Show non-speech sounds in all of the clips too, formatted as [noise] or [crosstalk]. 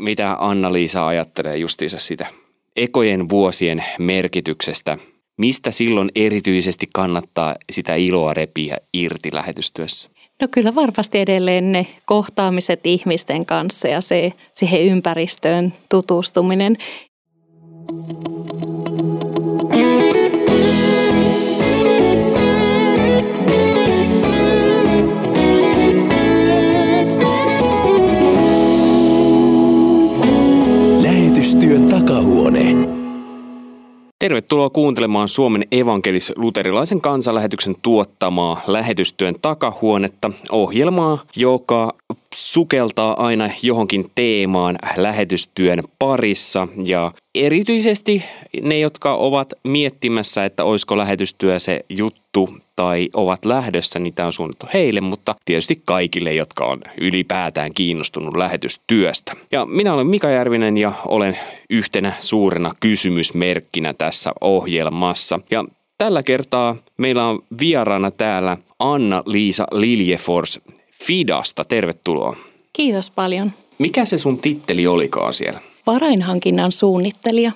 mitä Anna-Liisa ajattelee justiinsa sitä ekojen vuosien merkityksestä? Mistä silloin erityisesti kannattaa sitä iloa repiä irti lähetystyössä? No kyllä varmasti edelleen ne kohtaamiset ihmisten kanssa ja se siihen ympäristöön tutustuminen. Lähetystyön Tervetuloa kuuntelemaan Suomen evankelis-luterilaisen kansanlähetyksen tuottamaa lähetystyön takahuonetta, ohjelmaa, joka sukeltaa aina johonkin teemaan lähetystyön parissa ja erityisesti ne, jotka ovat miettimässä, että olisiko lähetystyö se juttu tai ovat lähdössä, niin tämä on suunnattu heille, mutta tietysti kaikille, jotka on ylipäätään kiinnostunut lähetystyöstä. Ja minä olen Mika Järvinen ja olen yhtenä suurena kysymysmerkkinä tässä ohjelmassa. Ja tällä kertaa meillä on vieraana täällä Anna-Liisa Liljefors Fidasta. Tervetuloa. Kiitos paljon. Mikä se sun titteli olikaan siellä? Varainhankinnan suunnittelija.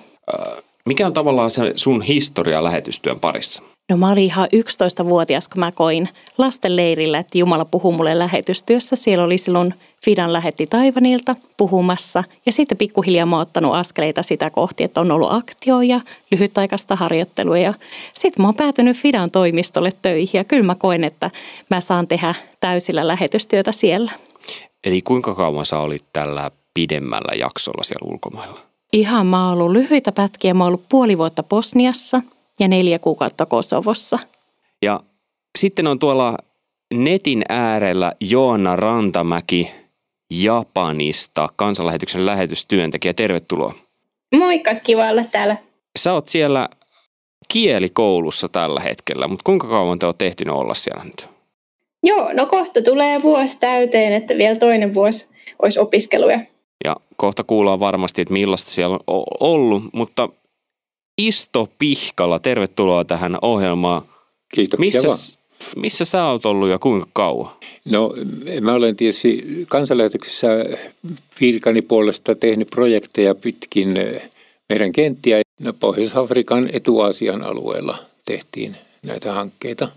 Mikä on tavallaan se sun historia lähetystyön parissa? No mä olin ihan 11-vuotias, kun mä koin lastenleirillä, että Jumala puhuu mulle lähetystyössä. Siellä oli silloin Fidan lähetti Taivanilta puhumassa ja sitten pikkuhiljaa mä oon ottanut askeleita sitä kohti, että on ollut aktioja, lyhytaikaista harjoittelua ja sitten mä oon päätynyt Fidan toimistolle töihin ja kyllä mä koen, että mä saan tehdä täysillä lähetystyötä siellä. Eli kuinka kauan sä olit tällä pidemmällä jaksolla siellä ulkomailla? Ihan mä oon ollut lyhyitä pätkiä. Mä oon ollut puoli vuotta Bosniassa ja neljä kuukautta Kosovossa. Ja sitten on tuolla netin äärellä Joona Rantamäki Japanista, kansanlähetyksen lähetystyöntekijä. Tervetuloa. Moikka, kiva olla täällä. Sä oot siellä kielikoulussa tällä hetkellä, mutta kuinka kauan te olette ehtinyt olla siellä nyt? Joo, no kohta tulee vuosi täyteen, että vielä toinen vuosi olisi opiskeluja. Ja kohta kuullaan varmasti, että millaista siellä on ollut, mutta Isto Pihkala, tervetuloa tähän ohjelmaan. Kiitos. Missä, missä sä oot ollut ja kuinka kauan? No mä olen tietysti kansanlähetyksessä virkani puolesta tehnyt projekteja pitkin meidän kenttiä. No, Pohjois-Afrikan etuasian alueella tehtiin näitä hankkeita.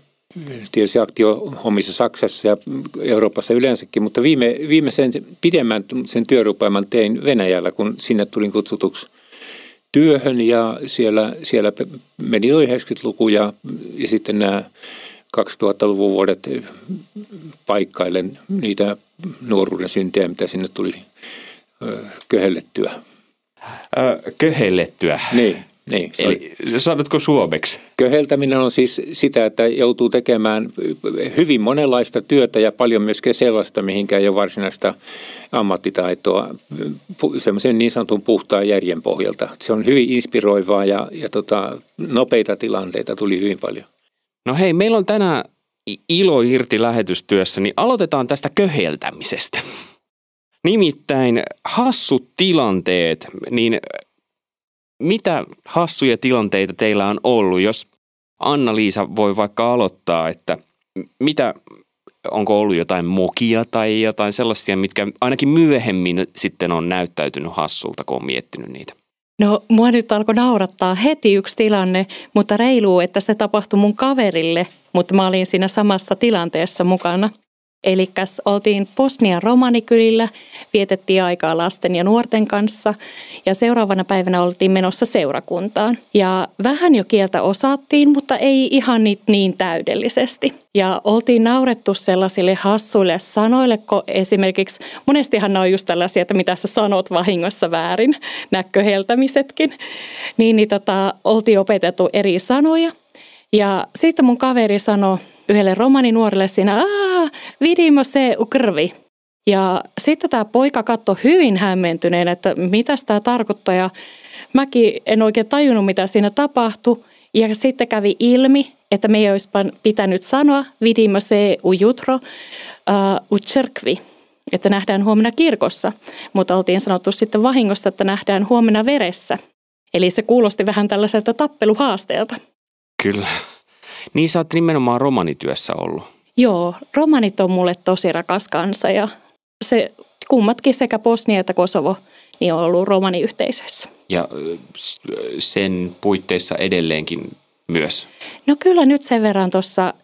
Tietysti aktiohommissa Saksassa ja Euroopassa yleensäkin, mutta viime, viimeisen pidemmän sen työrupeaman tein Venäjällä, kun sinne tulin kutsutuksi – työhön ja siellä, siellä meni noin 90-luku ja, ja sitten nämä 2000-luvun vuodet paikkailen niitä nuoruuden syntejä, mitä sinne tuli köhellettyä. köhellettyä? Niin. Niin, Eli sanotko suomeksi? Köheltäminen on siis sitä, että joutuu tekemään hyvin monenlaista työtä ja paljon myöskin sellaista, mihinkä ei ole varsinaista ammattitaitoa semmoisen niin sanotun puhtaan järjen pohjalta. Se on hyvin inspiroivaa ja, ja tota, nopeita tilanteita tuli hyvin paljon. No hei, meillä on tänään ilo irti lähetystyössä, niin aloitetaan tästä köheltämisestä. Nimittäin hassut tilanteet, niin mitä hassuja tilanteita teillä on ollut, jos Anna-Liisa voi vaikka aloittaa, että mitä, onko ollut jotain mokia tai jotain sellaisia, mitkä ainakin myöhemmin sitten on näyttäytynyt hassulta, kun on miettinyt niitä? No mua nyt alkoi naurattaa heti yksi tilanne, mutta reiluu, että se tapahtui mun kaverille, mutta mä olin siinä samassa tilanteessa mukana. Eli oltiin Bosnian romanikylillä, vietettiin aikaa lasten ja nuorten kanssa ja seuraavana päivänä oltiin menossa seurakuntaan. Ja vähän jo kieltä osattiin, mutta ei ihan niin, niin täydellisesti. Ja oltiin naurettu sellaisille hassuille sanoille, kun esimerkiksi monestihan ne on just tällaisia, että mitä sä sanot vahingossa väärin, näköheltämisetkin. Niin, niin tota, oltiin opetettu eri sanoja. Ja sitten mun kaveri sanoi, yhdelle romaninuorelle siinä, aah, vidimo se ukrvi. Ja sitten tämä poika katsoi hyvin hämmentyneen, että mitä tämä tarkoittaa. Ja mäkin en oikein tajunnut, mitä siinä tapahtui. Ja sitten kävi ilmi, että me ei olisi pitänyt sanoa vidimo se ujutro uh, utserkvi, että nähdään huomenna kirkossa. Mutta oltiin sanottu sitten vahingossa, että nähdään huomenna veressä. Eli se kuulosti vähän tällaiselta tappeluhaasteelta. Kyllä. Niin sä oot nimenomaan romanityössä ollut. Joo, romanit on mulle tosi rakas kansa ja se kummatkin sekä Bosnia että Kosovo niin on ollut romaniyhteisöissä. Ja sen puitteissa edelleenkin myös? No kyllä nyt sen verran tuossa,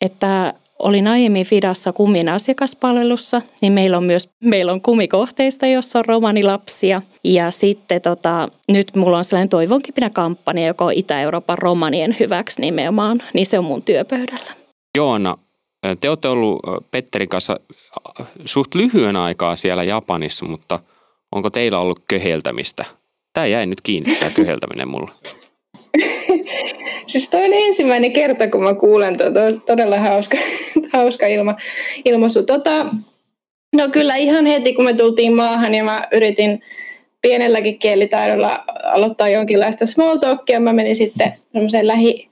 että olin aiemmin Fidassa kummin asiakaspalvelussa, niin meillä on myös meillä on kumikohteista, jossa on romanilapsia. Ja sitten tota, nyt mulla on sellainen toivonkipinä kampanja, joka on Itä-Euroopan romanien hyväksi nimenomaan, niin se on mun työpöydällä. Joona, te olette ollut Petterin kanssa suht lyhyen aikaa siellä Japanissa, mutta onko teillä ollut köheltämistä? Tämä jäi nyt kiinni, tämä köheltäminen mulle. Siis toi oli ensimmäinen kerta, kun mä kuulen tuota, todella hauska, [laughs] hauska ilma, ilmaisu. Tota, no kyllä ihan heti, kun me tultiin maahan ja mä yritin pienelläkin kielitaidolla aloittaa jonkinlaista small talkia, mä menin sitten semmoiseen lähi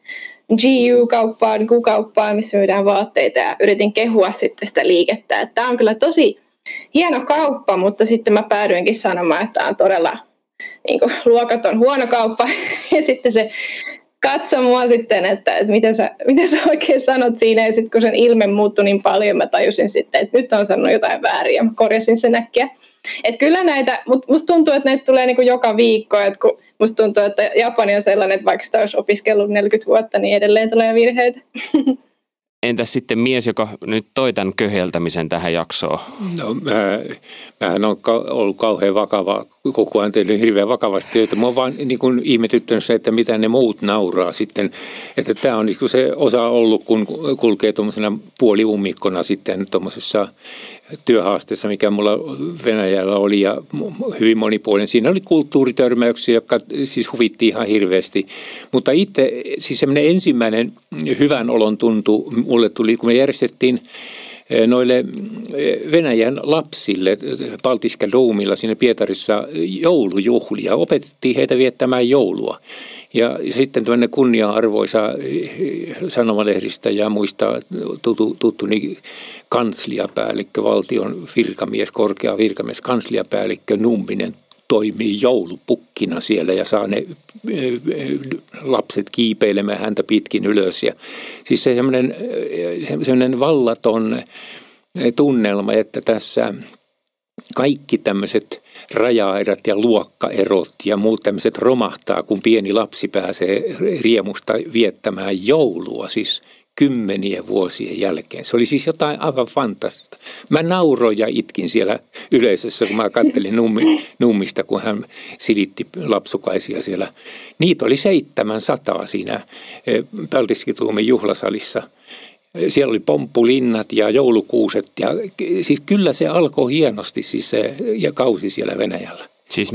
GU-kauppaan, Q-kauppaan, missä myydään vaatteita ja yritin kehua sitten sitä liikettä. Tämä on kyllä tosi hieno kauppa, mutta sitten mä päädyinkin sanomaan, että tämä on todella niin kuin, luokaton huono kauppa. [laughs] Ja sitten se katsoi mua sitten, että, että mitä, sä, mitä sä oikein sanot siinä. Ja sitten kun sen ilme muuttui niin paljon, mä tajusin sitten, että nyt on sanonut jotain väärin ja mä korjasin sen äkkiä. Että kyllä näitä, mutta musta tuntuu, että näitä tulee niinku joka viikko. Että kun musta tuntuu, että Japani on sellainen, että vaikka sitä olisi opiskellut 40 vuotta, niin edelleen tulee virheitä. [laughs] Entäs sitten mies, joka nyt toi tämän köheltämisen tähän jaksoon? No mä, mähän on ollut kauhean vakava, koko ajan tehnyt hirveän vakavasti työtä. Mä oon vaan niin kuin ihmetyttänyt se, että mitä ne muut nauraa sitten. Että tämä on niin se osa ollut, kun kulkee tuommoisena puoliummikkona sitten tuommoisessa työhaasteessa, mikä mulla Venäjällä oli ja hyvin monipuolinen. Siinä oli kulttuuritörmäyksiä, jotka siis huvitti ihan hirveästi. Mutta itse, siis semmoinen ensimmäinen hyvän olon tuntu mulle tuli, kun me järjestettiin eh, noille eh, Venäjän lapsille Baltiska Doumilla siinä Pietarissa joulujuhlia. Opetettiin heitä viettämään joulua. Ja sitten tämmöinen kunnia-arvoisa eh, sanomalehdistä ja muista tuttu, tuttu niin kansliapäällikkö, valtion virkamies, korkea virkamies, kansliapäällikkö Numminen toimii joulupukkina siellä ja saa ne eh, lapset kiipeilemään häntä pitkin ylös. Ja siis se semmoinen, eh, semmoinen vallaton tunnelma, että tässä kaikki tämmöiset raja-aidat ja luokkaerot ja muut tämmöiset romahtaa, kun pieni lapsi pääsee riemusta viettämään joulua. Siis kymmenien vuosien jälkeen. Se oli siis jotain aivan fantastista. Mä nauroin ja itkin siellä yleisössä, kun mä kattelin nummi, nummista, kun hän silitti lapsukaisia siellä. Niitä oli 700 siinä eh, Pältiskituumen juhlasalissa. Siellä oli pomppulinnat ja joulukuuset ja siis kyllä se alkoi hienosti siis se, ja kausi siellä Venäjällä. Siis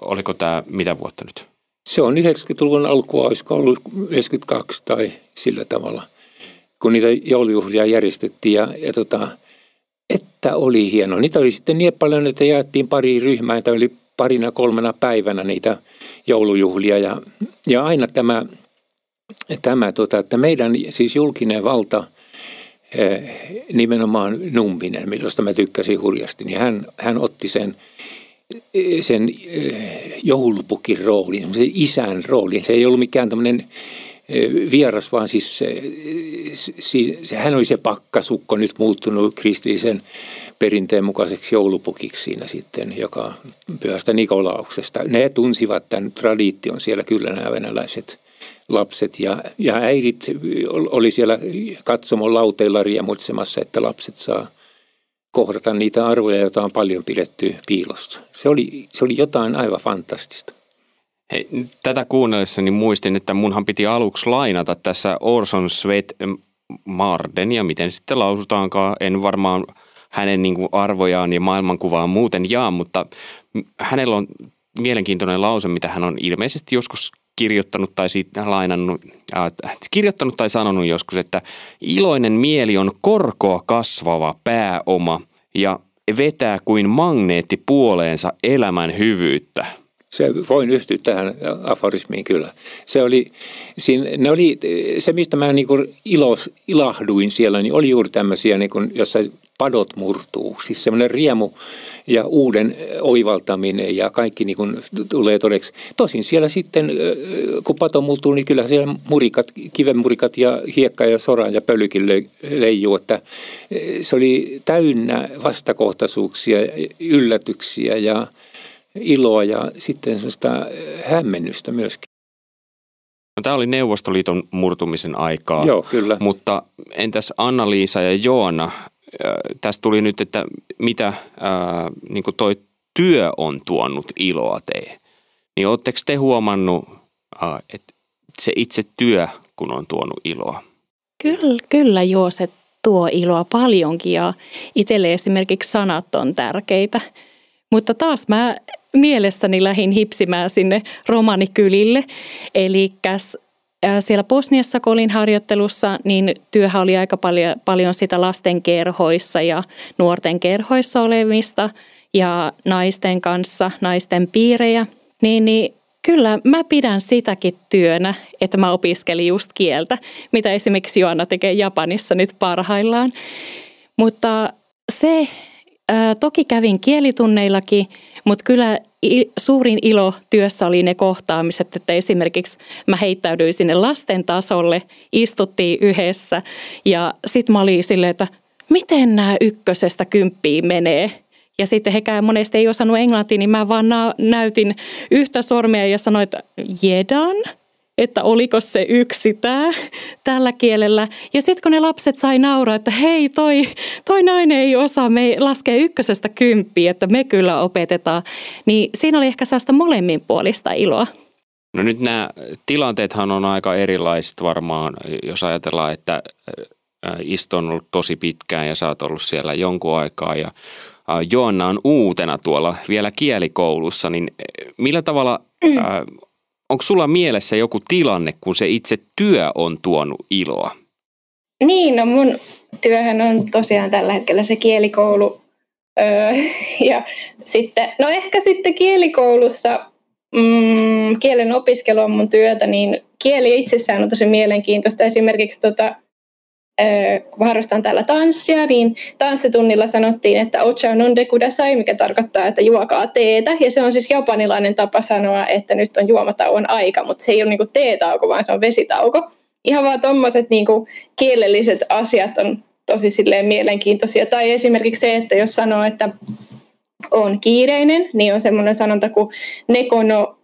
oliko tämä mitä vuotta nyt? Se on 90-luvun alkua, olisiko ollut 92 tai sillä tavalla, kun niitä joulujuhlia järjestettiin. Ja, ja tota, että oli hieno. Niitä oli sitten niin paljon, että jaettiin pari ryhmää, että oli parina kolmena päivänä niitä joulujuhlia. Ja, ja aina tämä, tämä tota, että meidän siis julkinen valta, eh, nimenomaan Numminen, josta mä tykkäsin hurjasti, niin hän, hän otti sen – sen eh, joulupukin roolin, sen isän roolin. Se ei ollut mikään tämmöinen eh, vieras, vaan siis se, se, hän oli se pakkasukko nyt muuttunut kristillisen perinteen mukaiseksi joulupukiksi siinä sitten, joka pyhästä Nikolauksesta. Ne tunsivat tämän tradition siellä kyllä nämä venäläiset lapset ja, ja äidit oli siellä katsomon lauteilla riemutsemassa, että lapset saa – kohdata niitä arvoja, joita on paljon pidetty piilossa. Se oli, se oli jotain aivan fantastista. Hei, tätä kuunnellessani muistin, että munhan piti aluksi lainata tässä Orson Svet Marden, ja miten sitten lausutaankaan, en varmaan hänen niin kuin arvojaan ja maailmankuvaa muuten jaa, mutta hänellä on mielenkiintoinen lause, mitä hän on ilmeisesti joskus kirjoittanut tai siitä lainannut, äh, kirjoittanut tai sanonut joskus, että iloinen mieli on korkoa kasvava pääoma ja vetää kuin magneetti puoleensa elämän hyvyyttä. Se, voin yhtyä tähän aforismiin kyllä. Se oli, siinä, ne oli, se mistä mä niin ilos, ilahduin siellä, niin oli juuri tämmöisiä, niin kuin, jossa padot murtuu. Siis semmoinen riemu ja uuden oivaltaminen ja kaikki niin kuin tulee todeksi. Tosin siellä sitten, kun pato muuttuu, niin kyllä siellä murikat, kivenmurikat ja hiekka ja soran ja pölykin leijuu. Että se oli täynnä vastakohtaisuuksia, yllätyksiä ja iloa ja sitten sellaista hämmennystä myöskin. No, tämä oli Neuvostoliiton murtumisen aikaa. Joo, kyllä. Mutta entäs Anna-Liisa ja Joona, tästä tuli nyt, että mitä ää, niin toi työ on tuonut iloa teille. Niin oletteko te huomannut, ää, että se itse työ, kun on tuonut iloa? Kyllä, kyllä joo, se tuo iloa paljonkin ja itselle esimerkiksi sanat on tärkeitä. Mutta taas mä mielessäni lähin hipsimään sinne romanikylille. Eli siellä Bosniassa, kun olin harjoittelussa, niin työhän oli aika paljon, paljon sitä lasten kerhoissa ja nuorten kerhoissa olemista ja naisten kanssa, naisten piirejä. Niin, niin kyllä mä pidän sitäkin työnä, että mä opiskelin just kieltä, mitä esimerkiksi Joanna tekee Japanissa nyt parhaillaan. Mutta se, ää, toki kävin kielitunneillakin, mutta kyllä suurin ilo työssä oli ne kohtaamiset, että esimerkiksi mä heittäydyin sinne lasten tasolle, istuttiin yhdessä ja sitten mä olin silleen, että miten nämä ykkösestä kymppiin menee. Ja sitten hekään monesti ei osannut englantia, niin mä vaan näytin yhtä sormea ja sanoin, että jedan – että oliko se yksi tämä tällä kielellä. Ja sitten kun ne lapset sai nauraa, että hei toi, toi nainen ei osaa me laskea ykkösestä kymppiä, että me kyllä opetetaan, niin siinä oli ehkä sellaista molemminpuolista iloa. No nyt nämä tilanteethan on aika erilaiset varmaan, jos ajatellaan, että Isto on ollut tosi pitkään ja sä oot ollut siellä jonkun aikaa ja Joanna on uutena tuolla vielä kielikoulussa, niin millä tavalla mm onko sulla mielessä joku tilanne, kun se itse työ on tuonut iloa? Niin, no mun työhän on tosiaan tällä hetkellä se kielikoulu. Öö, ja sitten, no ehkä sitten kielikoulussa mm, kielen opiskelu on mun työtä, niin kieli itsessään on tosi mielenkiintoista. Esimerkiksi tota, kun harrastan täällä tanssia, niin tanssitunnilla sanottiin, että ocha non de kudasai, mikä tarkoittaa, että juokaa teetä. Ja se on siis japanilainen tapa sanoa, että nyt on juomatauon aika, mutta se ei ole niinku teetauko, vaan se on vesitauko. Ihan vaan tuommoiset niinku kielelliset asiat on tosi silleen mielenkiintoisia. Tai esimerkiksi se, että jos sanoo, että on kiireinen, niin on semmoinen sanonta kuin nekono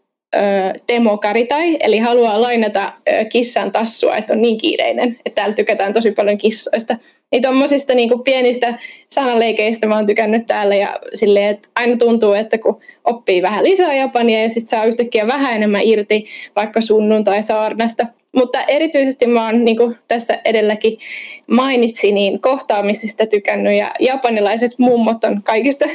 Temo Karitai, eli haluaa lainata kissan tassua, että on niin kiireinen, että täällä tykätään tosi paljon kissoista. Niin tuommoisista niin pienistä sanaleikeistä mä oon tykännyt täällä ja silleen, että aina tuntuu, että kun oppii vähän lisää japania ja sitten saa yhtäkkiä vähän enemmän irti vaikka sunnuntai saarnasta, mutta erityisesti mä oon, niin kuin tässä edelläkin mainitsi, niin kohtaamisista tykännyt ja japanilaiset mummot on kaikista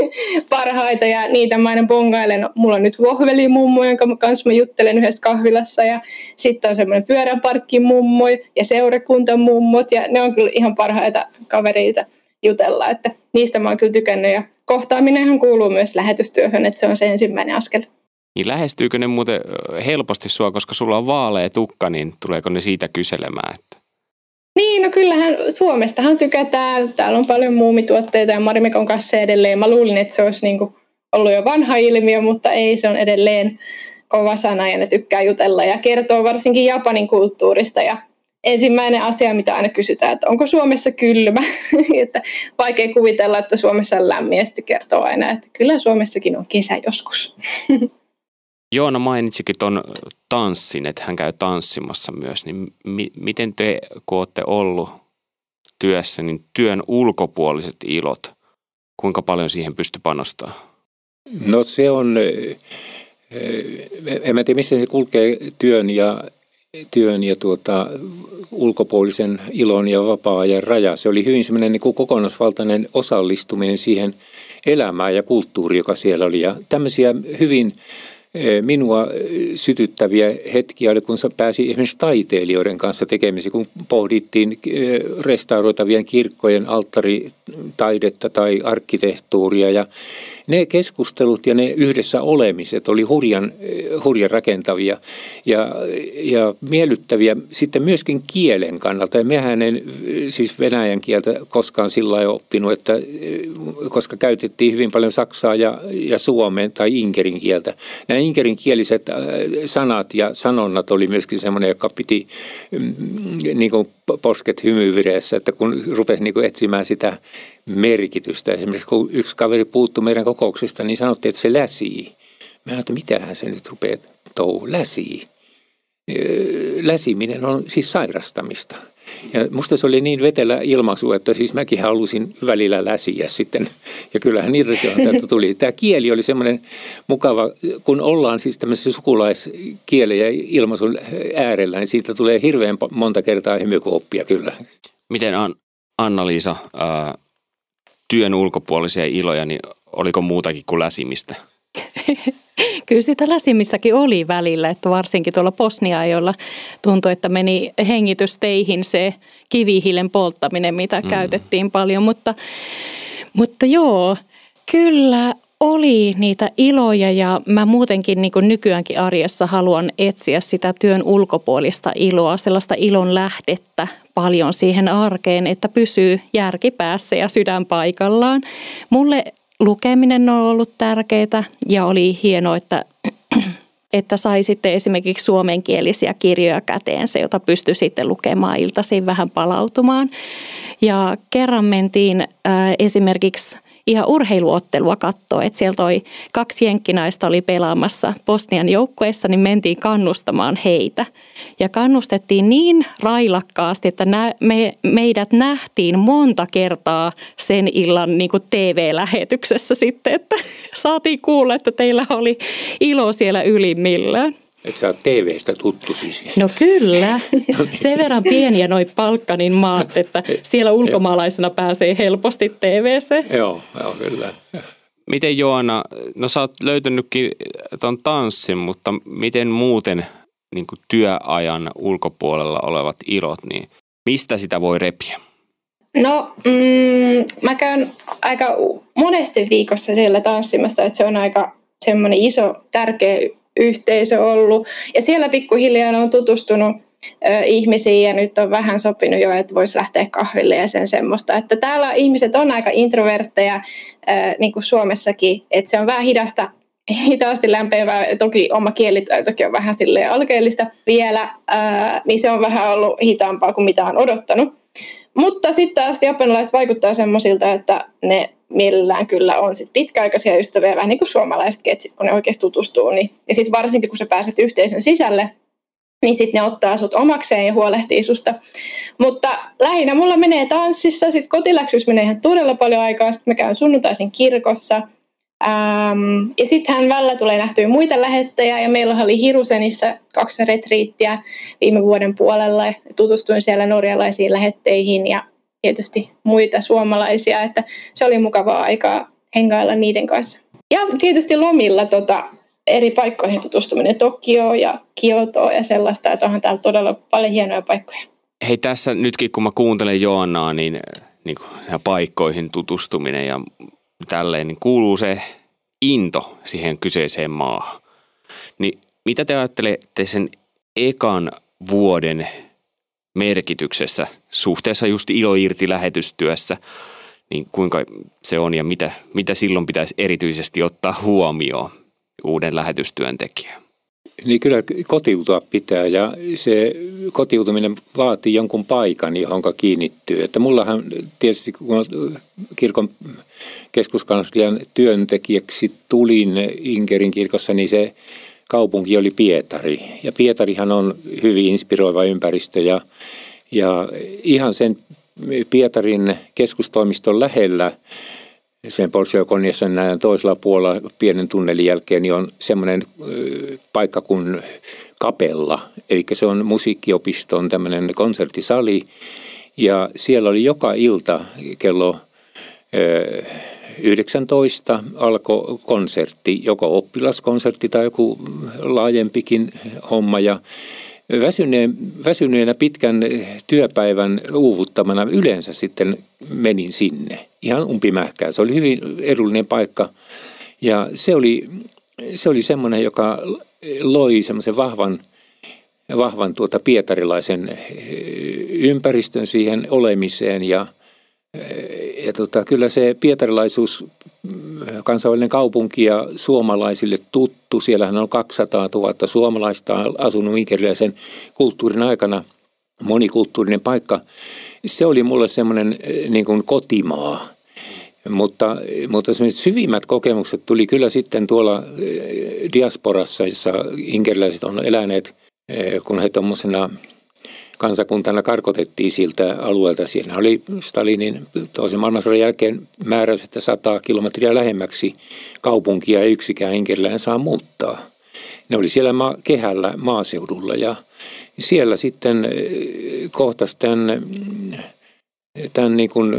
[laughs] parhaita ja niitä mä aina bongailen. Mulla on nyt vohveli mummo, jonka kanssa mä juttelen yhdessä kahvilassa ja sitten on semmoinen pyöräparkki mummo ja seurakunta mummot ja ne on kyllä ihan parhaita kavereita jutella, että niistä mä oon kyllä tykännyt ja kohtaaminenhan kuuluu myös lähetystyöhön, että se on se ensimmäinen askel. Niin lähestyykö ne muuten helposti sua, koska sulla on vaalea tukka, niin tuleeko ne siitä kyselemään? Että... Niin, no kyllähän Suomestahan tykätään. Täällä on paljon muumituotteita ja Marimekon kanssa edelleen. Mä luulin, että se olisi niin kuin ollut jo vanha ilmiö, mutta ei, se on edelleen kova sana ja ne tykkää jutella ja kertoo varsinkin Japanin kulttuurista ja ensimmäinen asia, mitä aina kysytään, että onko Suomessa kylmä. [laughs] että vaikea kuvitella, että Suomessa on lämmin ja sitten kertoo aina, että kyllä Suomessakin on kesä joskus. [laughs] Joona mainitsikin tuon tanssin, että hän käy tanssimassa myös, niin mi- miten te, kun olette ollut työssä, niin työn ulkopuoliset ilot, kuinka paljon siihen pystyy panostamaan? No se on, en mä tiedä missä se kulkee työn ja, työn ja tuota, ulkopuolisen ilon ja vapaa-ajan raja. Se oli hyvin semmoinen niin kokonaisvaltainen osallistuminen siihen elämään ja kulttuuri, joka siellä oli. Ja tämmöisiä hyvin Eh, minua eh, sytyttäviä hetkiä oli, kun pääsi esimerkiksi taiteilijoiden kanssa tekemisiin, kun pohdittiin eh, restauroitavien kirkkojen alttaritaidetta tai arkkitehtuuria ja ne keskustelut ja ne yhdessä olemiset oli hurjan, hurjan rakentavia ja, ja miellyttäviä sitten myöskin kielen kannalta. Ja mehän en siis venäjän kieltä koskaan sillä lailla oppinut, että koska käytettiin hyvin paljon saksaa ja, ja suomen tai inkerin kieltä. Nämä inkerin kieliset sanat ja sanonnat oli myöskin semmoinen, joka piti mm, niin kuin posket hymyvireessä, että kun rupesi niin etsimään sitä merkitystä. Esimerkiksi kun yksi kaveri puuttui meidän kokouksesta, niin sanottiin, että se läsii. Mä ajattelin, että mitähän se nyt rupeaa touhu, läsii. Läsiminen on siis sairastamista. Ja musta se oli niin vetelä ilmaisu, että siis mäkin halusin välillä läsiä sitten. Ja kyllähän irtiohjelta [laughs] tuli. Tämä kieli oli semmoinen mukava, kun ollaan siis tämmöisessä sukulaiskielen ja ilmaisun äärellä, niin siitä tulee hirveän monta kertaa hymykooppia kyllä. Miten Anna-Liisa, työn ulkopuolisia iloja, niin oliko muutakin kuin läsimistä? [laughs] Kyllä sitä läsimistäkin oli välillä, että varsinkin tuolla Bosnia, jolla tuntui, että meni hengitysteihin se kivihiilen polttaminen, mitä mm. käytettiin paljon. Mutta, mutta joo, kyllä oli niitä iloja ja mä muutenkin niin nykyäänkin arjessa haluan etsiä sitä työn ulkopuolista iloa, sellaista ilon lähdettä paljon siihen arkeen, että pysyy järki päässä ja sydän paikallaan. Mulle lukeminen on ollut tärkeää ja oli hienoa, että [clears throat] että sai sitten esimerkiksi suomenkielisiä kirjoja käteensä, jota pystyi sitten lukemaan iltaisin vähän palautumaan. Ja kerran mentiin äh, esimerkiksi ihan urheiluottelua katsoa, että sieltä oli kaksi jenkkinaista oli pelaamassa Bosnian joukkueessa, niin mentiin kannustamaan heitä. Ja kannustettiin niin railakkaasti, että me, meidät nähtiin monta kertaa sen illan niin kuin TV-lähetyksessä sitten, että [laughs] saatiin kuulla, että teillä oli ilo siellä ylimmillään. Että sä oot TV-stä tuttu siis. No kyllä. [laughs] No niin. Sen verran pieniä noi palkkanin maat, että [laughs] siellä ulkomaalaisena pääsee helposti TV-se. Joo, joo kyllä. Miten Joana, no sä oot löytänytkin ton tanssin, mutta miten muuten niin työajan ulkopuolella olevat ilot, niin mistä sitä voi repiä? No, mm, mä käyn aika monesti viikossa siellä tanssimassa, että se on aika semmoinen iso, tärkeä yhteisö ollut. Ja siellä pikkuhiljaa on tutustunut ihmisiin ja nyt on vähän sopinut jo, että voisi lähteä kahville ja sen semmoista. Että täällä ihmiset on aika introvertteja, niin kuin Suomessakin, että se on vähän hidasta hitaasti lämpevää, toki oma kielitaitokin on vähän silleen alkeellista vielä, niin se on vähän ollut hitaampaa kuin mitä on odottanut. Mutta sitten taas japanilaiset vaikuttaa semmoisilta, että ne mielellään kyllä on sit pitkäaikaisia ystäviä, vähän niin kuin suomalaisetkin, että kun ne oikeasti tutustuu, niin, ja sitten varsinkin kun sä pääset yhteisön sisälle, niin sitten ne ottaa sut omakseen ja huolehtii susta. Mutta lähinnä mulla menee tanssissa, sitten kotiläksyys menee ihan todella paljon aikaa, sitten mä käyn sunnuntaisin kirkossa – Ähm, ja sittenhän välillä tulee nähtyä muita lähettäjiä ja meillä oli Hirusenissä kaksi retriittiä viime vuoden puolella. Ja tutustuin siellä norjalaisiin lähetteihin ja tietysti muita suomalaisia, että se oli mukavaa aikaa hengailla niiden kanssa. Ja tietysti lomilla tota, eri paikkoihin tutustuminen, Tokio ja Kioto ja sellaista, että onhan täällä todella paljon hienoja paikkoja. Hei tässä nytkin kun mä kuuntelen Joannaa, niin, niin paikkoihin tutustuminen ja tälleen, niin kuuluu se into siihen kyseiseen maahan. Niin mitä te ajattelette sen ekan vuoden merkityksessä suhteessa just ilo irti lähetystyössä, niin kuinka se on ja mitä, mitä silloin pitäisi erityisesti ottaa huomioon uuden lähetystyöntekijän? Niin kyllä kotiutua pitää ja se kotiutuminen vaatii jonkun paikan, johon kiinnittyy. Että mullahan tietysti kun kirkon keskuskanslian työntekijäksi tulin Inkerin kirkossa, niin se kaupunki oli Pietari. Ja Pietarihan on hyvin inspiroiva ympäristö ja, ja ihan sen Pietarin keskustoimiston lähellä sen Bolshoikoniassa näin toisella puolella pienen tunnelin jälkeen niin on semmoinen paikka kuin Kapella. Eli se on musiikkiopiston tämmöinen konserttisali. Ja siellä oli joka ilta kello 19 alkoi konsertti, joko oppilaskonsertti tai joku laajempikin homma. Ja väsyneen, väsyneenä pitkän työpäivän uuvuttamana yleensä sitten menin sinne. Ihan umpimähkää. Se oli hyvin edullinen paikka Ja se oli, se oli semmoinen, joka loi semmoisen vahvan, vahvan tuota pietarilaisen ympäristön siihen olemiseen ja, ja tota, kyllä se pietarilaisuus, kansainvälinen kaupunki ja suomalaisille tuttu, siellähän on 200 000 suomalaista asunut inkeriläisen kulttuurin aikana, monikulttuurinen paikka. Se oli mulle semmoinen niin kuin kotimaa – mutta, mutta syvimmät kokemukset tuli kyllä sitten tuolla eh, diasporassa, jossa inkeriläiset on eläneet, eh, kun he tuommoisena kansakuntana karkotettiin siltä alueelta. Siinä oli Stalinin toisen maailmansodan jälkeen määräys, että 100 kilometriä lähemmäksi kaupunkia ei yksikään inkeriläinen saa muuttaa. Ne oli siellä kehällä maaseudulla ja siellä sitten eh, kohtasi tämän tämän niin kuin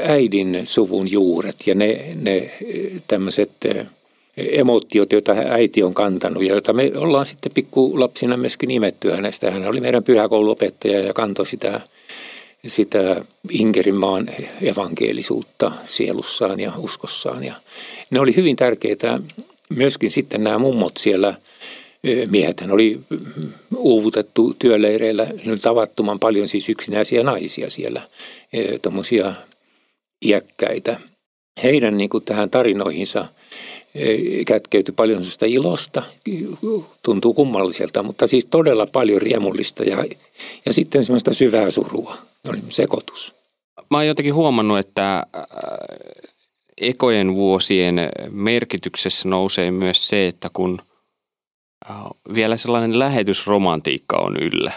äidin suvun juuret ja ne, ne tämmöiset emotiot, joita äiti on kantanut ja joita me ollaan sitten pikkulapsina myöskin nimetty hänestä. Hän oli meidän pyhäkouluopettaja ja kantoi sitä, sitä Inkerinmaan evankelisuutta sielussaan ja uskossaan. Ja ne oli hyvin tärkeitä myöskin sitten nämä mummot siellä – Miehethän oli uuvutettu työleireillä tavattoman paljon siis yksinäisiä naisia siellä, tuommoisia iäkkäitä. Heidän niin kuin tähän tarinoihinsa kätkeytyi paljon sellaista ilosta, tuntuu kummalliselta, mutta siis todella paljon riemullista ja, ja sitten semmoista syvää surua, sekoitus. Mä oon jotenkin huomannut, että ekojen vuosien merkityksessä nousee myös se, että kun – vielä sellainen lähetysromantiikka on yllä.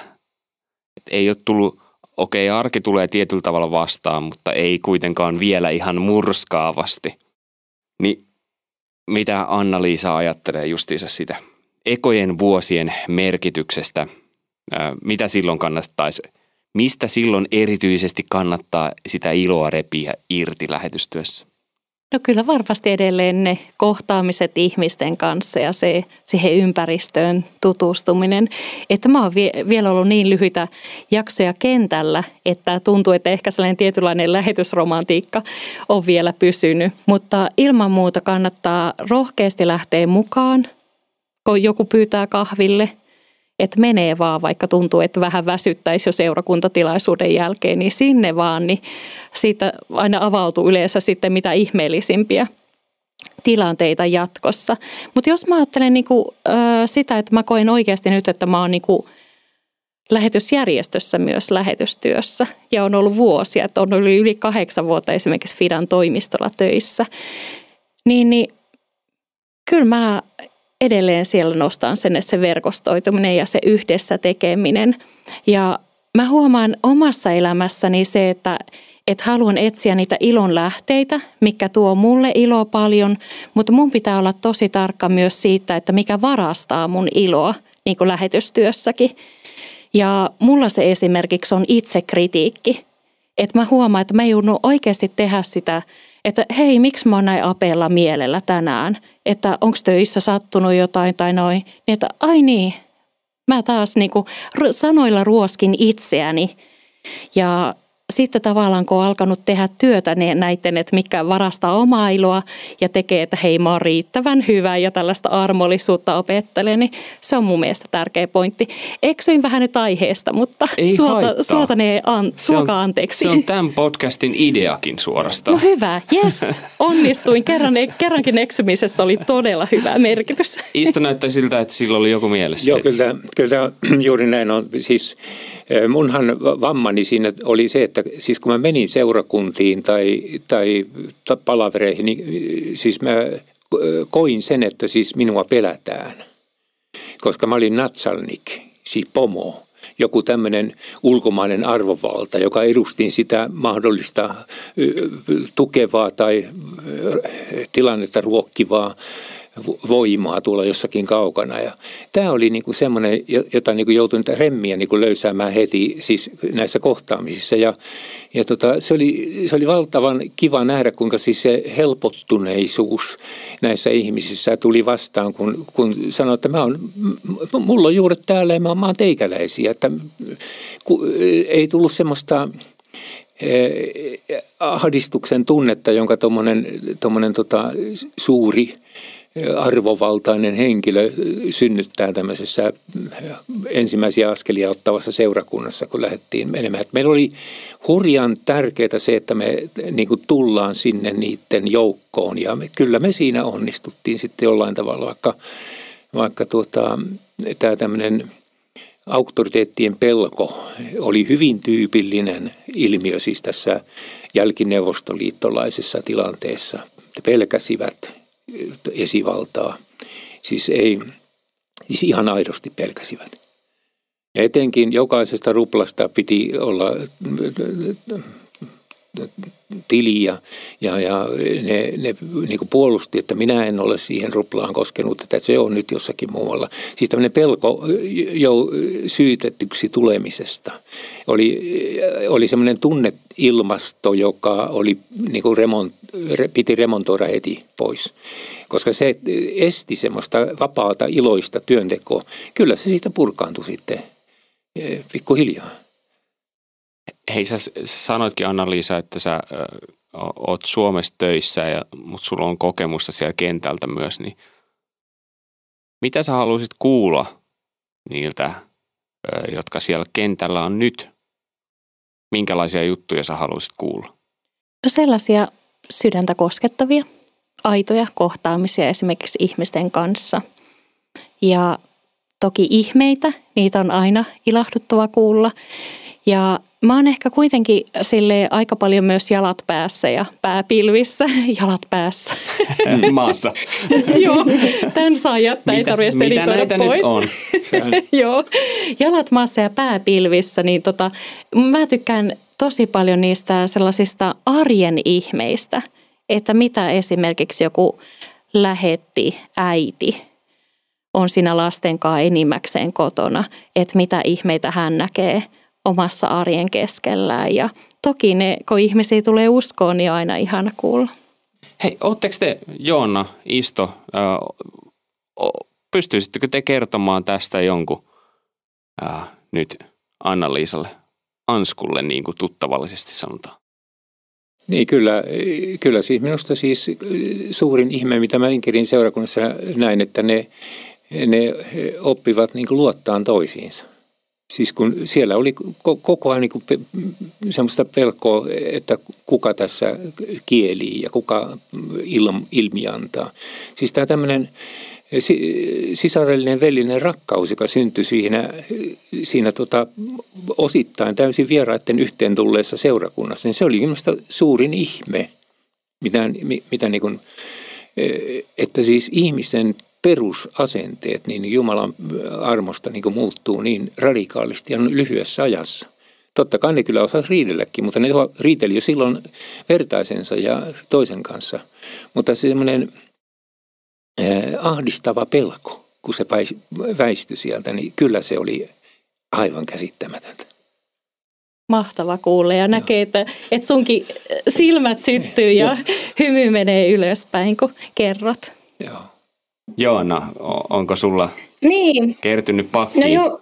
Et ei ole tullut, okei okay, arki tulee tietyllä tavalla vastaan, mutta ei kuitenkaan vielä ihan murskaavasti. Niin mitä Anna-Liisa ajattelee justiinsa sitä ekojen vuosien merkityksestä? Mitä silloin kannattaisi, mistä silloin erityisesti kannattaa sitä iloa repiä irti lähetystyössä? No kyllä varmasti edelleen ne kohtaamiset ihmisten kanssa ja se siihen ympäristöön tutustuminen. Että mä oon vie, vielä ollut niin lyhyitä jaksoja kentällä, että tuntuu, että ehkä sellainen tietynlainen lähetysromantiikka on vielä pysynyt. Mutta ilman muuta kannattaa rohkeasti lähteä mukaan, kun joku pyytää kahville – että menee vaan, vaikka tuntuu, että vähän väsyttäisi jo seurakuntatilaisuuden jälkeen, niin sinne vaan, niin siitä aina avautuu yleensä sitten mitä ihmeellisimpiä tilanteita jatkossa. Mutta jos mä ajattelen niinku, äh, sitä, että mä koen oikeasti nyt, että mä oon niinku lähetysjärjestössä myös lähetystyössä ja on ollut vuosia, että on ollut yli kahdeksan vuotta esimerkiksi Fidan toimistolla töissä, niin, niin kyllä mä edelleen siellä nostan sen, että se verkostoituminen ja se yhdessä tekeminen. Ja mä huomaan omassa elämässäni se, että, että haluan etsiä niitä ilon lähteitä, mikä tuo mulle iloa paljon, mutta mun pitää olla tosi tarkka myös siitä, että mikä varastaa mun iloa, niin kuin lähetystyössäkin. Ja mulla se esimerkiksi on itsekritiikki. Että mä huomaan, että mä joudun oikeasti tehdä sitä että hei, miksi mä oon näin apeella mielellä tänään, että onko töissä sattunut jotain tai noin, niin että ai niin, mä taas niin kuin sanoilla ruoskin itseäni. Ja sitten tavallaan kun on alkanut tehdä työtä niin näiden, että mikä varastaa omaa iloa ja tekee, että hei mä oon riittävän hyvä ja tällaista armollisuutta opettelee, niin se on mun mielestä tärkeä pointti. Eksyin vähän nyt aiheesta, mutta Ei suota, suota ne an, se on, anteeksi. Se on tämän podcastin ideakin suorastaan. No hyvä, yes, [laughs] onnistuin. Kerran, kerrankin eksymisessä oli todella hyvä merkitys. Ista näyttää siltä, että sillä oli joku mielessä. Joo, kyllä, kyllä juuri näin on. Siis Munhan vammani siinä oli se, että siis kun mä menin seurakuntiin tai, tai palavereihin, niin siis mä koin sen, että siis minua pelätään. Koska mä olin natsalnik, siis pomo, joku tämmöinen ulkomainen arvovalta, joka edusti sitä mahdollista tukevaa tai tilannetta ruokkivaa voimaa tuolla jossakin kaukana. Ja tämä oli niin kuin semmoinen, jota niin kuin joutui niitä remmiä niin kuin löysäämään heti siis näissä kohtaamisissa. Ja, ja tota, se, oli, se oli valtavan kiva nähdä, kuinka siis se helpottuneisuus näissä ihmisissä tuli vastaan, kun, kun sanoi, että mä on, mulla on juuret täällä ja mä oon, teikäläisiä. Että, ku, ei tullut semmoista ahdistuksen tunnetta, jonka tuommoinen tota, suuri arvovaltainen henkilö synnyttää tämmöisessä ensimmäisiä askelia ottavassa seurakunnassa, kun lähdettiin menemään. Meillä oli hurjan tärkeää se, että me niin kuin tullaan sinne niiden joukkoon ja me, kyllä me siinä onnistuttiin sitten jollain tavalla, vaikka, vaikka tuota, tämä tämmöinen auktoriteettien pelko oli hyvin tyypillinen ilmiö siis tässä jälkineuvostoliittolaisessa tilanteessa. Pelkäsivät esivaltaa. Siis ei, siis ihan aidosti pelkäsivät. Ja etenkin jokaisesta ruplasta piti olla tili ja, ja, ja ne, ne niin puolusti, että minä en ole siihen ruplaan koskenut, että se on nyt jossakin muualla. Siis tämmöinen pelko jo syytettyksi tulemisesta. Oli, oli semmoinen tunneilmasto, joka oli, niin kuin remont, piti remontoida heti pois. Koska se esti semmoista vapaata, iloista työntekoa. Kyllä se siitä purkaantui sitten eh, pikkuhiljaa. Hei, sä sanoitkin Anna-Liisa, että sä oot Suomessa töissä, ja, mutta sulla on kokemusta siellä kentältä myös, niin mitä sä haluaisit kuulla niiltä, jotka siellä kentällä on nyt? Minkälaisia juttuja sä haluaisit kuulla? No sellaisia sydäntä koskettavia, aitoja kohtaamisia esimerkiksi ihmisten kanssa. Ja toki ihmeitä, niitä on aina ilahduttava kuulla. Ja Mä oon ehkä kuitenkin sille aika paljon myös jalat päässä ja pääpilvissä, [laughs] jalat päässä. [laughs] Maassa. [laughs] Joo, tämän saa jättää, ei tarvitse selitoida pois. on? Joo, jalat maassa ja pääpilvissä, niin tota, mä tykkään tosi paljon niistä sellaisista arjen ihmeistä, että mitä esimerkiksi joku lähetti äiti on siinä lasten kanssa enimmäkseen kotona, että mitä ihmeitä hän näkee – omassa arjen keskellään. Ja toki ne, kun ihmisiä tulee uskoon, niin aina ihana kuulla. Hei, ootteko te, Joonna, Isto, pystyisittekö te kertomaan tästä jonkun ää, nyt Anna-Liisalle, Anskulle, niin kuin tuttavallisesti sanotaan? Niin, kyllä, kyllä siis minusta siis suurin ihme, mitä mä Inkerin seurakunnassa näin, että ne, ne oppivat niin luottaan toisiinsa. Siis kun siellä oli koko ajan niin semmoista pelkoa, että kuka tässä kieli ja kuka ilmi antaa. Siis tämä tämmöinen sisarellinen velinen rakkaus, joka syntyi siinä, siinä tota, osittain täysin vieraiden yhteen tulleessa seurakunnassa, niin se oli minusta suurin ihme, mitä, mitä niin kuin, että siis ihmisen perusasenteet niin Jumalan armosta niin muuttuu niin radikaalisti ja lyhyessä ajassa. Totta kai ne kyllä osaa riidelläkin, mutta ne riiteli jo silloin vertaisensa ja toisen kanssa. Mutta se semmoinen ahdistava pelko, kun se väistyi sieltä, niin kyllä se oli aivan käsittämätöntä. Mahtava kuulla ja näkee, että, että sunkin silmät syttyy ja hymy menee ylöspäin, kun kerrot. Joo. Joona, onko sulla niin. kertynyt pakki? No joo,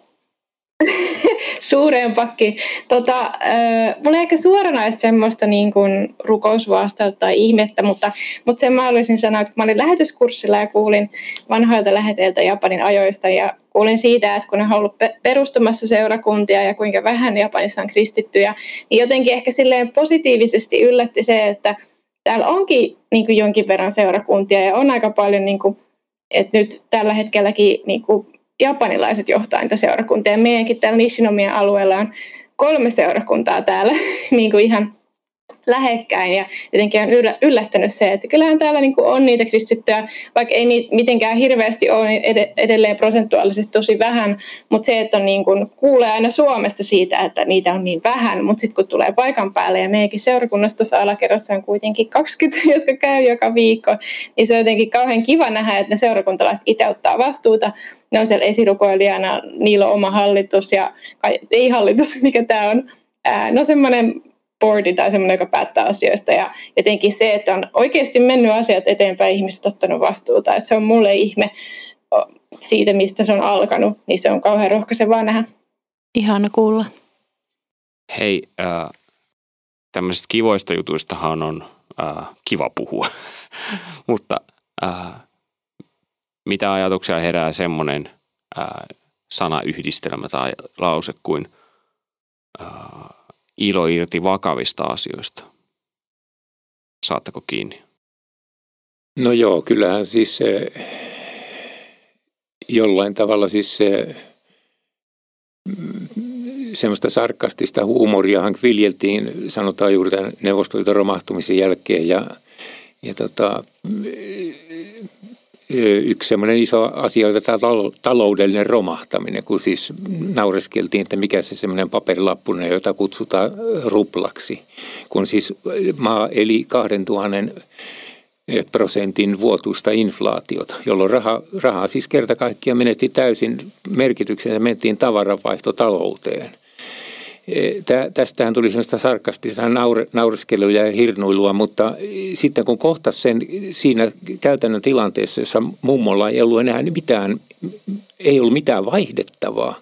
[laughs] suureen pakki. Tota, äh, mulla ei ehkä suoranaista semmoista niin kuin rukousvastausta tai ihmettä, mutta, mutta sen mä haluaisin sanoa, että kun mä olin lähetyskurssilla ja kuulin vanhoilta läheteiltä Japanin ajoista ja kuulin siitä, että kun ne on ollut perustamassa seurakuntia ja kuinka vähän Japanissa on kristittyjä, niin jotenkin ehkä silleen positiivisesti yllätti se, että täällä onkin niin kuin jonkin verran seurakuntia ja on aika paljon niin kuin että nyt tällä hetkelläkin niin kuin japanilaiset johtaa niitä seurakuntia. Meidänkin täällä Nishinomian alueella on kolme seurakuntaa täällä [laughs] niin kuin ihan lähekkäin. Ja jotenkin on yllättänyt se, että kyllähän täällä niin on niitä kristittyjä, vaikka ei niitä mitenkään hirveästi ole, niin edelleen prosentuaalisesti tosi vähän, mutta se, että on niin kuin, kuulee aina Suomesta siitä, että niitä on niin vähän, mutta sitten kun tulee paikan päälle ja meidänkin seurakunnassa tuossa alakerrassa on kuitenkin 20, [laughs] jotka käy joka viikko, niin se on jotenkin kauhean kiva nähdä, että ne seurakuntalaiset itse ottaa vastuuta, ne on siellä esirukoilijana, niillä on oma hallitus ja ei hallitus, [laughs] mikä tämä on, no semmoinen boardi tai semmoinen, joka päättää asioista. Ja jotenkin se, että on oikeasti mennyt asiat eteenpäin, ihmiset ottanut vastuuta. Että se on mulle ihme siitä, mistä se on alkanut, niin se on kauhean rohkaisevaa nähdä. Ihana kuulla. Hei, äh, tämmöisistä kivoista jutuistahan on ää, kiva puhua, [laughs] mutta ää, mitä ajatuksia herää semmoinen ää, sanayhdistelmä tai lause kuin ää, ilo irti vakavista asioista? Saatteko kiinni? No joo, kyllähän siis se, jollain tavalla siis se, semmoista sarkastista huumoriahan viljeltiin, sanotaan juuri tämän Neuvostoliiton romahtumisen jälkeen ja, ja tota, yksi semmoinen iso asia oli tämä taloudellinen romahtaminen, kun siis naureskeltiin, että mikä se semmoinen paperilappunen, jota kutsutaan ruplaksi, kun siis maa eli 2000 prosentin vuotuista inflaatiota, jolloin raha, rahaa siis kerta kaikkiaan menetti täysin merkityksensä, mentiin tavaranvaihtotalouteen. Tästähän tuli sellaista sarkastista naure, naureskelua ja hirnuilua, mutta sitten kun kohtas sen siinä käytännön tilanteessa, jossa mummolla ei ollut enää mitään, ei ollut mitään vaihdettavaa,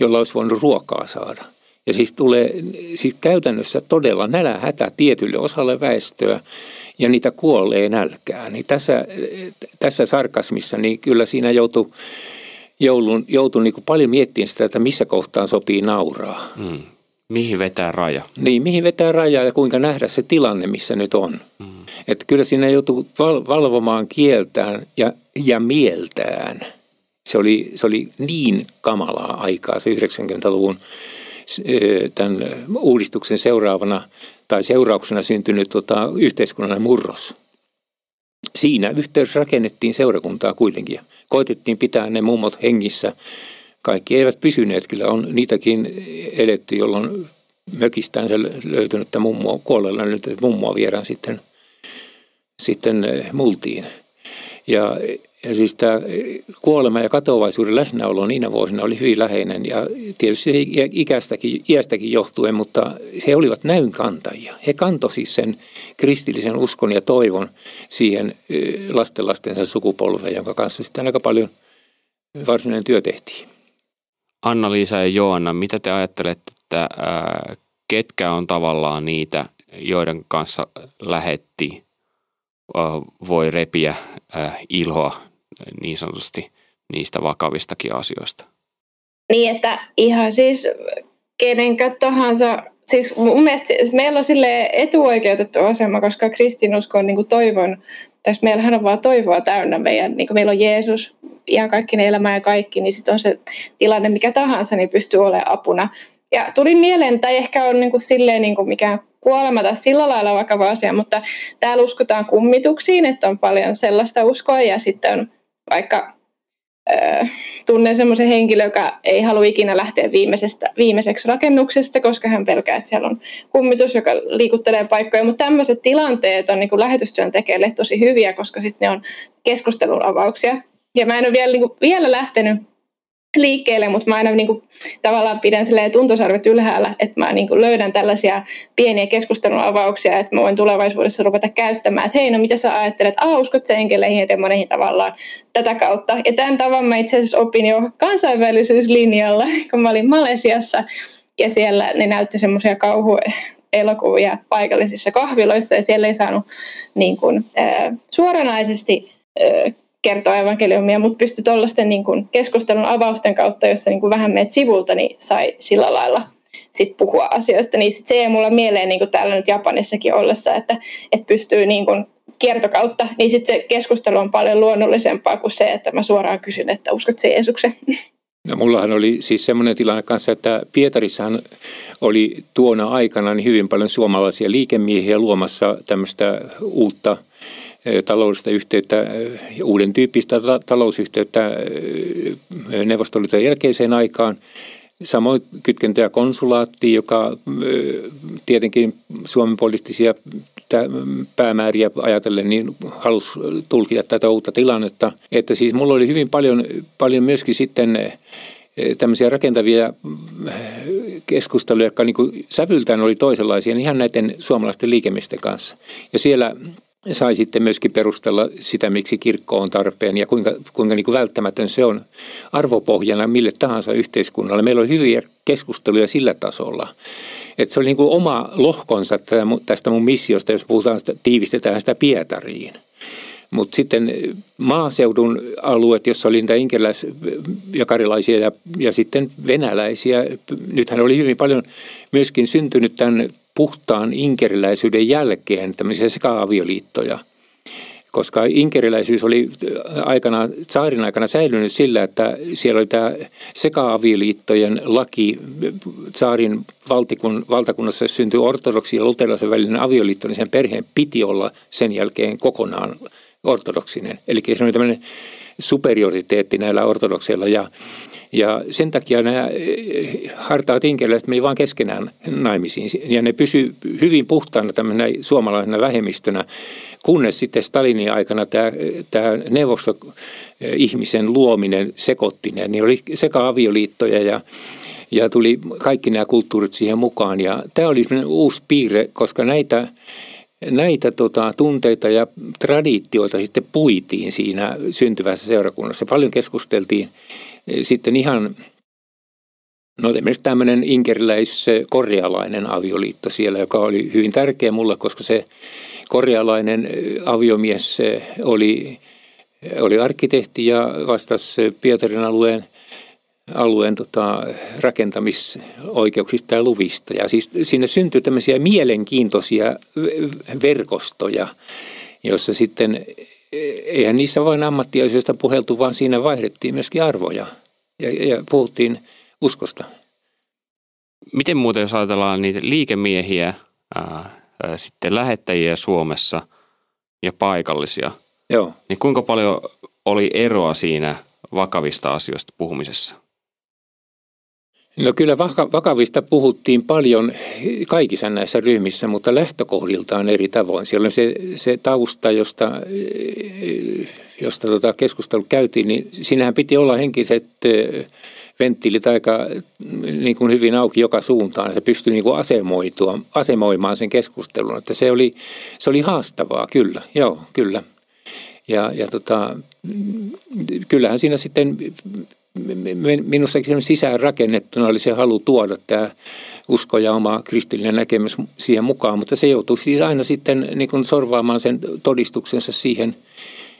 jolla olisi voinut ruokaa saada. Ja siis tulee siis käytännössä todella nälähätä tietylle osalle väestöä, ja niitä kuolee nälkään. Niin tässä, tässä sarkasmissa niin kyllä siinä joutuu joulun, joutuu niin paljon miettimään sitä, että missä kohtaan sopii nauraa. Mm. Mihin vetää raja? Niin, mihin vetää raja ja kuinka nähdä se tilanne, missä nyt on. Mm. Että kyllä siinä joutuu val- valvomaan kieltään ja, ja mieltään. Se oli, se oli niin kamalaa aikaa se 90-luvun tämän uudistuksen seuraavana tai seurauksena syntynyt tota, yhteiskunnallinen murros. Siinä yhteydessä rakennettiin seurakuntaa kuitenkin ja koitettiin pitää ne mummot hengissä. Kaikki eivät pysyneet, kyllä on niitäkin edetty, jolloin mökistään se löytynyt mummoa, kuolleella nyt mummoa viedään sitten, sitten multiin. Ja ja siis tämä kuolema ja katoavaisuuden läsnäolo niinä vuosina oli hyvin läheinen ja tietysti ikästäkin, iästäkin johtuen, mutta he olivat näynkantajia. He kantoi siis sen kristillisen uskon ja toivon siihen lastenlastensa sukupolveen, jonka kanssa sitten aika paljon varsinainen työ tehtiin. Anna-Liisa ja Joanna, mitä te ajattelette, että ää, ketkä on tavallaan niitä, joiden kanssa lähetti voi repiä ilhoa niin sanotusti niistä vakavistakin asioista. Niin, että ihan siis kenenkä tahansa, siis mun mielestä meillä on sille etuoikeutettu asema, koska kristinusko on niin kuin toivon, tässä meillähän on vaan toivoa täynnä meidän, niin kuin meillä on Jeesus, ihan kaikki ne elämä ja kaikki, niin sitten on se tilanne mikä tahansa, niin pystyy olemaan apuna. Ja tuli mieleen, tai ehkä on niin kuin silleen niin kuin mikään kuolema tai sillä lailla vakava asia, mutta täällä uskotaan kummituksiin, että on paljon sellaista uskoa ja sitten on vaikka tunnen semmoisen henkilön, joka ei halua ikinä lähteä viimeisestä, viimeiseksi rakennuksesta, koska hän pelkää, että siellä on kummitus, joka liikuttelee paikkoja. Mutta tämmöiset tilanteet on niin kuin lähetystyön tekijöille tosi hyviä, koska sitten ne on keskustelun avauksia. Ja mä en ole vielä, niin kuin, vielä lähtenyt liikkeelle, mutta mä aina niin kuin, tavallaan pidän tuntosarvet ylhäällä, että mä niin kuin, löydän tällaisia pieniä keskustelun avauksia, että mä voin tulevaisuudessa ruveta käyttämään, että hei, no mitä sä ajattelet, ah, uskot sä enkeleihin ja demoneihin tavallaan tätä kautta. Ja tämän tavan mä itse asiassa opin jo kansainvälisyyslinjalla, [laughs] kun mä olin Malesiassa. Ja siellä ne näytti semmoisia kauhu elokuvia paikallisissa kahviloissa ja siellä ei saanut niin kuin, äh, suoranaisesti äh, kertoa evankeliumia, mutta pystyi tuollaisten niin keskustelun avausten kautta, jossa niin kuin vähän meet sivulta, niin sai sillä lailla sit puhua asioista. Niin sit se ei mulla mieleen niin kuin täällä nyt Japanissakin ollessa, että, että pystyy niin kiertokautta, niin sitten se keskustelu on paljon luonnollisempaa kuin se, että mä suoraan kysyn, että uskot se Jeesuksen. No mullahan oli siis semmoinen tilanne kanssa, että Pietarissahan oli tuona aikana niin hyvin paljon suomalaisia liikemiehiä luomassa tämmöistä uutta – taloudellista yhteyttä, uuden tyyppistä talousyhteyttä Neuvostoliiton jälkeiseen aikaan. Samoin kytkentöjä konsulaattiin, joka tietenkin Suomen poliittisia päämääriä ajatellen niin halusi tulkita tätä uutta tilannetta. Että siis mulla oli hyvin paljon, paljon myöskin sitten tämmöisiä rakentavia keskusteluja, jotka niin sävyltään oli toisenlaisia, ihan näiden suomalaisten liikemisten kanssa. Ja siellä sai sitten myöskin perustella sitä, miksi kirkko on tarpeen ja kuinka, kuinka niin kuin välttämätön se on arvopohjana mille tahansa yhteiskunnalle. Meillä on hyviä keskusteluja sillä tasolla. Että se oli niin kuin oma lohkonsa tästä mun missiosta, jos puhutaan, tiivistetään sitä Pietariin. Mutta sitten maaseudun alueet, jossa oli niitä inkeläis- ja karilaisia ja, ja sitten venäläisiä, nythän oli hyvin paljon myöskin syntynyt tämän puhtaan inkeriläisyyden jälkeen tämmöisiä seka-avioliittoja – koska inkeriläisyys oli aikana, saarin aikana säilynyt sillä, että siellä oli tämä seka-avioliittojen laki. Saarin valtikun, valtakunnassa syntyi ortodoksi ja luterilaisen välinen avioliitto, niin sen perheen piti olla sen jälkeen kokonaan ortodoksinen. Eli se oli tämmöinen superioriteetti näillä ortodokseilla ja ja sen takia nämä eh, hartaat inkeriläiset meni vain keskenään naimisiin. Ja ne pysy hyvin puhtaana tämmöisenä suomalaisena vähemmistönä, kunnes sitten Stalinin aikana tämä, tämä neuvosto-ihmisen luominen sekoitti ne. Niin oli sekä avioliittoja ja ja tuli kaikki nämä kulttuurit siihen mukaan. Ja tämä oli uusi piirre, koska näitä, näitä tota, tunteita ja traditioita sitten puitiin siinä syntyvässä seurakunnassa. Paljon keskusteltiin sitten ihan, no esimerkiksi tämmöinen inkeriläis-korealainen avioliitto siellä, joka oli hyvin tärkeä mulle, koska se korealainen aviomies oli, oli arkkitehti ja vastasi Pietarin alueen alueen tota, rakentamisoikeuksista ja luvista. Ja siis sinne syntyi tämmöisiä mielenkiintoisia verkostoja, joissa sitten eihän niissä vain ammattiasioista puheltu, vaan siinä vaihdettiin myöskin arvoja ja, ja puhuttiin uskosta. Miten muuten, jos ajatellaan niitä liikemiehiä, ää, ää, sitten lähettäjiä Suomessa ja paikallisia, Joo. niin kuinka paljon oli eroa siinä vakavista asioista puhumisessa? No kyllä vakavista puhuttiin paljon kaikissa näissä ryhmissä, mutta lähtökohdiltaan eri tavoin. Siellä se, se tausta, josta, josta tota keskustelu käytiin, niin siinähän piti olla henkiset venttiilit aika niin kuin hyvin auki joka suuntaan, että pystyi niin kuin asemoitua, asemoimaan sen keskustelun. Että se oli, se oli haastavaa, kyllä, joo, kyllä. Ja, ja tota, kyllähän siinä sitten minussakin sisään rakennettuna oli se halu tuoda tämä usko ja oma kristillinen näkemys siihen mukaan, mutta se joutui siis aina sitten niin kuin sorvaamaan sen todistuksensa siihen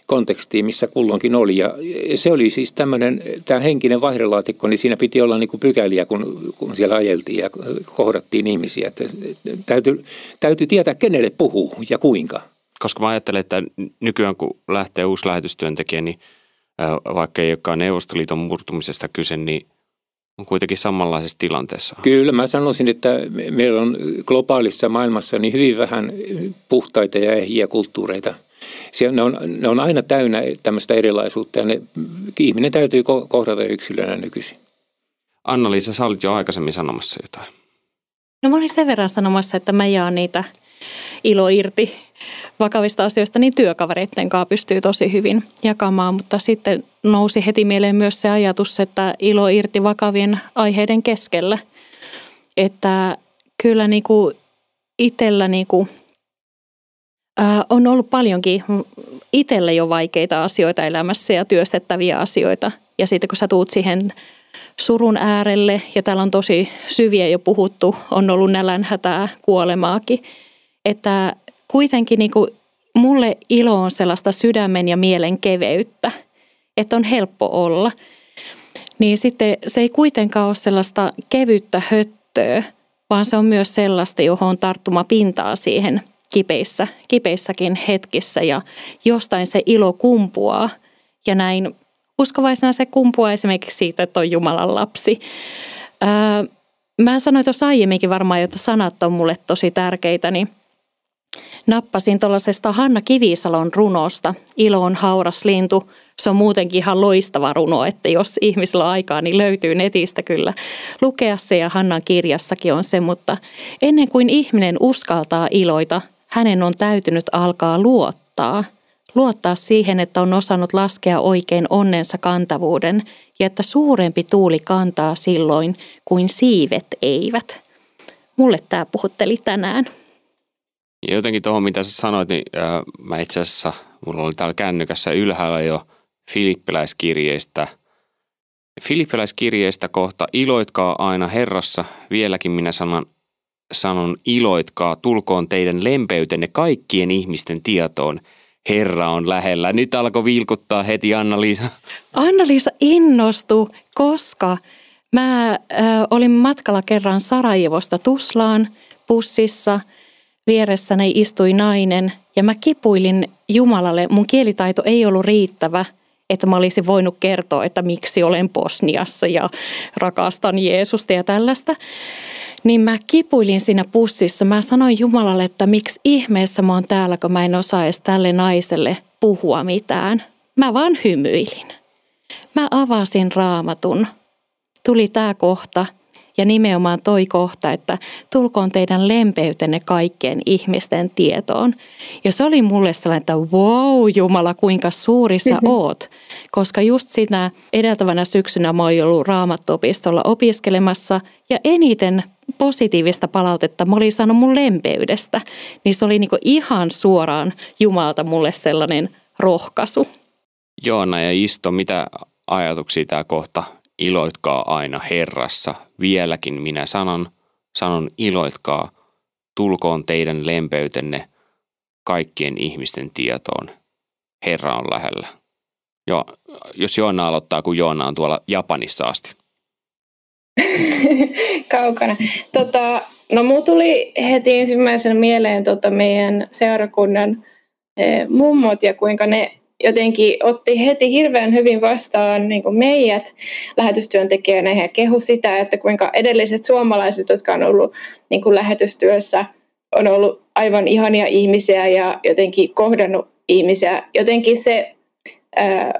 kontekstiin, missä kulloinkin oli. Ja se oli siis tämmöinen, tämä henkinen vaihdelaatikko, niin siinä piti olla niin kuin pykäliä, kun, kun siellä ajeltiin ja kohdattiin ihmisiä. Että täytyy, täytyy tietää, kenelle puhuu ja kuinka. Koska mä ajattelen, että nykyään kun lähtee uusi lähetystyöntekijä, niin – vaikka ei olekaan Neuvostoliiton murtumisesta kyse, niin on kuitenkin samanlaisessa tilanteessa. Kyllä, mä sanoisin, että meillä on globaalissa maailmassa niin hyvin vähän puhtaita ja ehjiä kulttuureita. ne, on, ne on aina täynnä tämmöistä erilaisuutta ja ne, ihminen täytyy kohdata yksilönä nykyisin. Anna-Liisa, sä olit jo aikaisemmin sanomassa jotain. No mä olin sen verran sanomassa, että mä jaan niitä ilo irti vakavista asioista, niin työkavereiden kanssa pystyy tosi hyvin jakamaan. Mutta sitten nousi heti mieleen myös se ajatus, että ilo irti vakavien aiheiden keskellä. Että kyllä niin kuin itsellä niin kuin, ää, on ollut paljonkin itsellä jo vaikeita asioita elämässä ja työstettäviä asioita. Ja sitten kun sä tuut siihen surun äärelle, ja täällä on tosi syviä jo puhuttu, on ollut nälänhätää, kuolemaakin, että kuitenkin niin kuin mulle ilo on sellaista sydämen ja mielen keveyttä, että on helppo olla. Niin sitten se ei kuitenkaan ole sellaista kevyttä höttöä, vaan se on myös sellaista, johon on tarttuma pintaa siihen kipeissä, kipeissäkin hetkissä ja jostain se ilo kumpuaa. Ja näin uskovaisena se kumpuaa esimerkiksi siitä, että on Jumalan lapsi. Öö, mä sanoin tuossa aiemminkin varmaan, että sanat on mulle tosi tärkeitä, niin – nappasin tuollaisesta Hanna Kivisalon runosta. Ilo on hauras lintu. Se on muutenkin ihan loistava runo, että jos ihmisillä on aikaa, niin löytyy netistä kyllä lukea se ja Hannan kirjassakin on se, mutta ennen kuin ihminen uskaltaa iloita, hänen on täytynyt alkaa luottaa. Luottaa siihen, että on osannut laskea oikein onnensa kantavuuden ja että suurempi tuuli kantaa silloin kuin siivet eivät. Mulle tämä puhutteli tänään. Ja jotenkin tuohon, mitä sä sanoit, niin äh, mä itse asiassa, mulla oli täällä kännykässä ylhäällä jo filippiläiskirjeistä. Filippiläiskirjeistä kohta, iloitkaa aina Herrassa, vieläkin minä sanon, sanon iloitkaa, tulkoon teidän lempeytenne kaikkien ihmisten tietoon. Herra on lähellä. Nyt alkoi vilkuttaa heti Anna-Liisa. Anna-Liisa innostui, koska mä äh, olin matkalla kerran Sarajevosta Tuslaan bussissa. Vieressäni istui nainen ja mä kipuilin Jumalalle. Mun kielitaito ei ollut riittävä, että mä olisin voinut kertoa, että miksi olen Bosniassa ja rakastan Jeesusta ja tällaista niin mä kipuilin siinä pussissa. Mä sanoin Jumalalle, että miksi ihmeessä mä oon täällä, kun mä en osaa edes tälle naiselle puhua mitään. Mä vaan hymyilin. Mä avasin raamatun. Tuli tää kohta ja nimenomaan toi kohta, että tulkoon teidän lempeytenne kaikkien ihmisten tietoon. Ja se oli mulle sellainen, että wow Jumala, kuinka suuri sä mm-hmm. [laughs] oot. Koska just siinä edeltävänä syksynä mä oon ollut raamattopistolla opiskelemassa ja eniten positiivista palautetta mä olin saanut mun lempeydestä, niin se oli niinku ihan suoraan Jumalta mulle sellainen rohkaisu. Joona ja Isto, mitä ajatuksia tämä kohta? Iloitkaa aina Herrassa. Vieläkin minä sanon, sanon iloitkaa, tulkoon teidän lempeytenne kaikkien ihmisten tietoon. Herra on lähellä. Jo, jos Joona aloittaa, kun Joona on tuolla Japanissa asti. [laughs] kaukana. Tota, no muu tuli heti ensimmäisenä mieleen tota meidän seurakunnan e, mummot ja kuinka ne jotenkin otti heti hirveän hyvin vastaan niin kuin meidät lähetystyöntekijänä ja kehu sitä, että kuinka edelliset suomalaiset, jotka on ollut niin kuin lähetystyössä, on ollut aivan ihania ihmisiä ja jotenkin kohdannut ihmisiä. Jotenkin se ää,